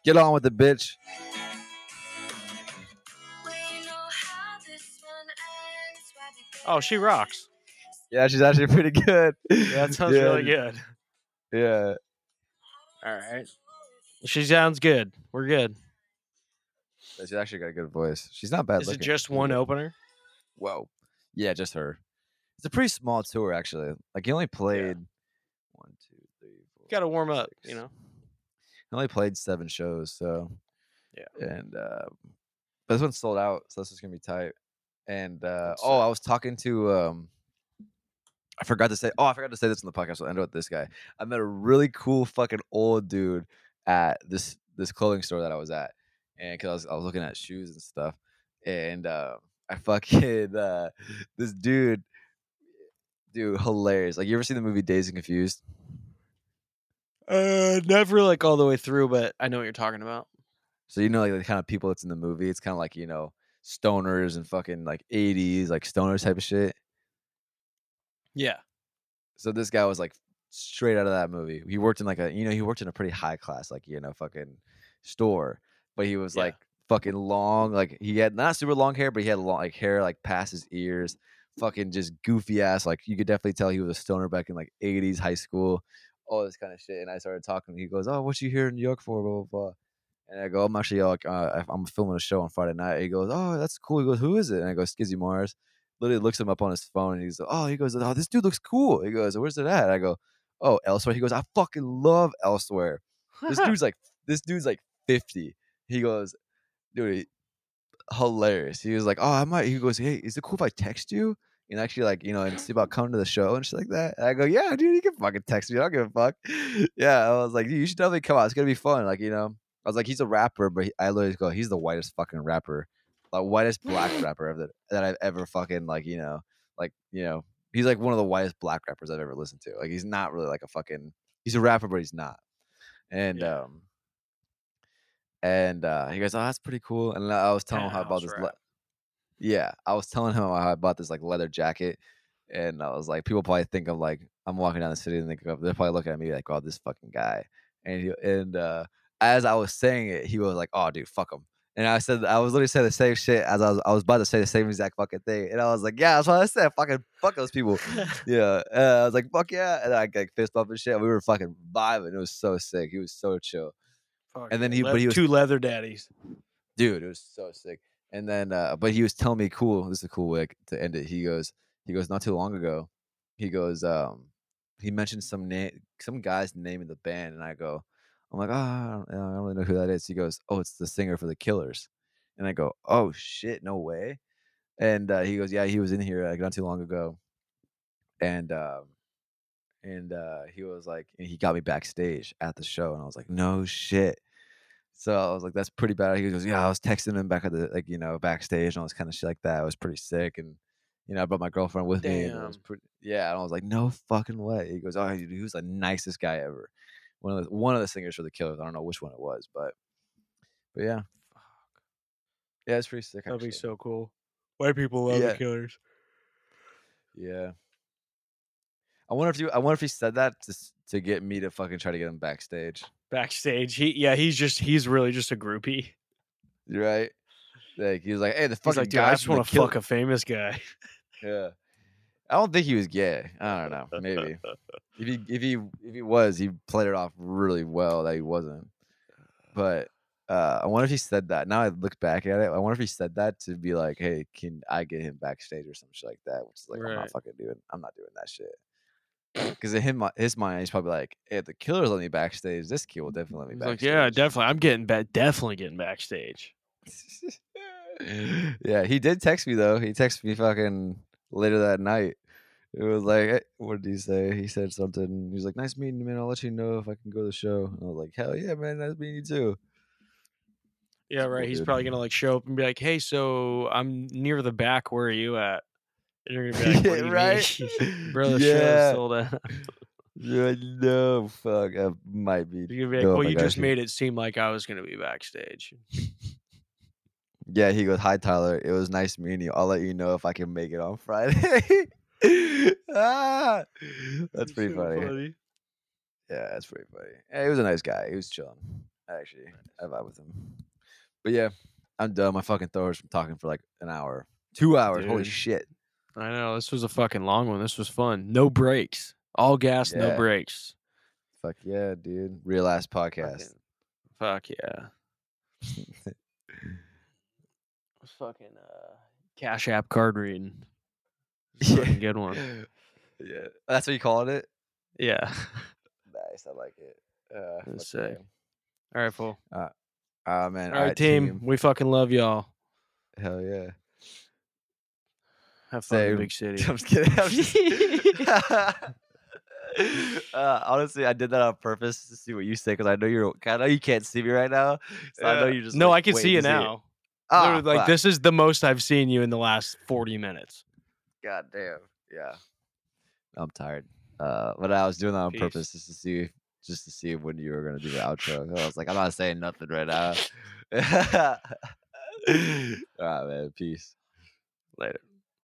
Get on with the bitch. Oh, she rocks. Yeah, she's actually pretty <laughs> good. Yeah, that sounds Yeah, really good. Yeah. All right. She sounds good. We're good. She's actually got a good voice. She's not bad Is it just one opener? Whoa. Yeah, just her. It's a pretty small tour, actually. Like he only played one, two, three, four. Got to warm up, six. you know. He only played seven shows, so Yeah. And uh, but this one's sold out, so this is gonna be tight. And uh, oh, I was talking to um, I forgot to say. Oh, I forgot to say this in the podcast. I'll end with this guy. I met a really cool fucking old dude at this this clothing store that I was at, and because I was, I was looking at shoes and stuff, and uh, I fucking <laughs> uh, this dude, dude, hilarious. Like you ever seen the movie Dazed and Confused? Uh, never like all the way through, but I know what you're talking about. So you know like the kind of people that's in the movie. It's kind of like you know stoners and fucking like '80s like stoners type of shit. Yeah. So this guy was like straight out of that movie. He worked in like a you know he worked in a pretty high class like you know fucking store, but he was Yeah. like fucking long. Like he had not super long hair, but he had long like hair like past his ears. Fucking just goofy ass. Like you could definitely tell he was a stoner back in like '80s high school. All this kind of shit. And I started talking. He goes, "Oh, what you here in New York for?" Blah blah blah. And I go, I'm actually like, uh, I'm filming a show on Friday night. He goes, Oh, that's cool. He goes, Who is it? And I go, Skizzy Mars. Literally looks him up on his phone and he's like, Oh, he goes, Oh, this dude looks cool. He goes, Where's it at? I go, Oh, elsewhere. He goes, I fucking love elsewhere. This <laughs> dude's like, this dude's like 50. He goes, dude, he- hilarious. He was like, Oh, I might. He goes, Hey, is it cool if I text you? And actually, like, you know, and see about <laughs> coming to the show and shit like that. And I go, Yeah, dude, you can fucking text me. I don't give a fuck. <laughs> Yeah. I was like, you should definitely come out. It's gonna be fun. Like, you know. I was like, he's a rapper, but he, I literally go, he's the whitest fucking rapper, like whitest black <laughs> rapper that that I've ever fucking like, you know, like you know, he's like one of the whitest black rappers I've ever listened to. Like he's not really like a fucking, he's a rapper, but he's not. And Yeah. um, and uh, he goes, oh, that's pretty cool. And I was telling him how about this. Le- yeah, I was telling him how I bought this like leather jacket, and I was like, people probably think of like I'm walking down the city and they of they're probably looking at me like, oh, this fucking guy. And he, and uh, as I was saying it, he was like, oh, dude, fuck him. And I said, I was literally saying the same shit as I was, I was about to say the same exact fucking thing. And I was like, yeah, that's what I said. Fucking fuck those people. <laughs> yeah. And I was like, fuck yeah. And I like fist bump and shit. We were fucking vibing. It was so sick. He was so chill. And then he- but he was- two leather daddies. dude, it was so sick. And then, uh, but he was telling me, cool. This is a cool way to end it. He goes, he goes, not too long ago, he goes, um, he mentioned some name, some guy's name in the band, and I go, I'm like, oh, I don't, I don't really know who that is. He goes, oh, it's the singer for the Killers, and I go, oh shit, no way. And uh, he goes, yeah, he was in here like not too long ago, and um, and uh, he was like, and he got me backstage at the show, and I was like, no shit. So I was like, that's pretty bad. He goes, yeah, I was texting him back at the like you know backstage and all this kind of shit like that. It was pretty sick, and you know I brought my girlfriend with me, and it was pretty yeah. And I was like, no fucking way. He goes, oh, he was the nicest guy ever. One of the one of the singers for the Killers. I don't know which one it was, but but yeah, yeah, it's pretty sick. That'd be so cool. White people love Yeah. the Killers. Yeah. I wonder if you. I wonder if he said that to to get me to fucking try to get him backstage. Backstage, he yeah, he's just he's really just a groupie. Right? Like he was like, "Hey, the He's fucking like, guy I just want to Kill-" fuck a famous guy. Yeah. I don't think he was gay. I don't know. Maybe <laughs> if he if he if he was, he played it off really well that he wasn't. But uh, I wonder if he said that. Now I look back at it. I wonder if he said that to be like, "Hey, can I get him backstage or some shit like that?" Which is like, I'm not fucking doing. I'm not doing that shit. Because in him, his mind, he's probably like, "Hey, if the killers let me backstage, this kid will definitely let me He's like, yeah, definitely. I'm getting back, definitely getting backstage. <laughs> yeah, he did text me though. He texted me fucking later that night. It was like, "Hey," what did he say? He said something. He was like, "Nice meeting you, man. I'll let you know if I can go to the show." And I was like, "Hell yeah, man. Nice meeting you too." Yeah, Cool, right. He's dude. probably gonna like show up and be like, "Hey, so I'm near the back. Where are you at?" And you're gonna be <laughs> like, you right? <laughs> <laughs> bro? The yeah. show's sold out. Yeah, no, fuck. I might be. You're gonna be like, no, "Well, you just made it seem like I was gonna be backstage." Yeah, he goes, "Hi, Tyler. It was nice meeting you. I'll let you know if I can make it on Friday." <laughs> ah, that's pretty So funny. Yeah, that's pretty funny. Yeah, he was a nice guy. He was chilling. Actually, I vibe with him. But yeah, I'm done. My fucking throat from talking for like an hour, two hours. Holy shit! I know this was a fucking long one. This was fun. No breaks. All gas, no breaks. Fuck yeah, dude. Real ass podcast. Fucking- Fuck yeah. <laughs> <laughs> Fucking uh, Cash App card reading. Yeah. fucking good one. <laughs> Yeah, that's what you called it. Yeah. Nice, I like it. Uh, That's fuck sick. All right, fool. yeah. Ah man. All right, team. We fucking love y'all. Hell yeah. Have fun in Same. the big <laughs> city. I'm just kidding. I'm just- <laughs> uh, honestly, I did that on purpose to see what you say because I know you're. I know you can't see me right now, so I know Yeah. you just. no, like, I can see you now. Literally, like fuck. this is the most I've seen you in the last forty minutes. God damn. Yeah. I'm tired. Uh, but I was doing that on Peace. purpose just to see, just to see when you were gonna do the outro. I was like, I'm not saying nothing right now. <laughs> All right, man. Peace. Later.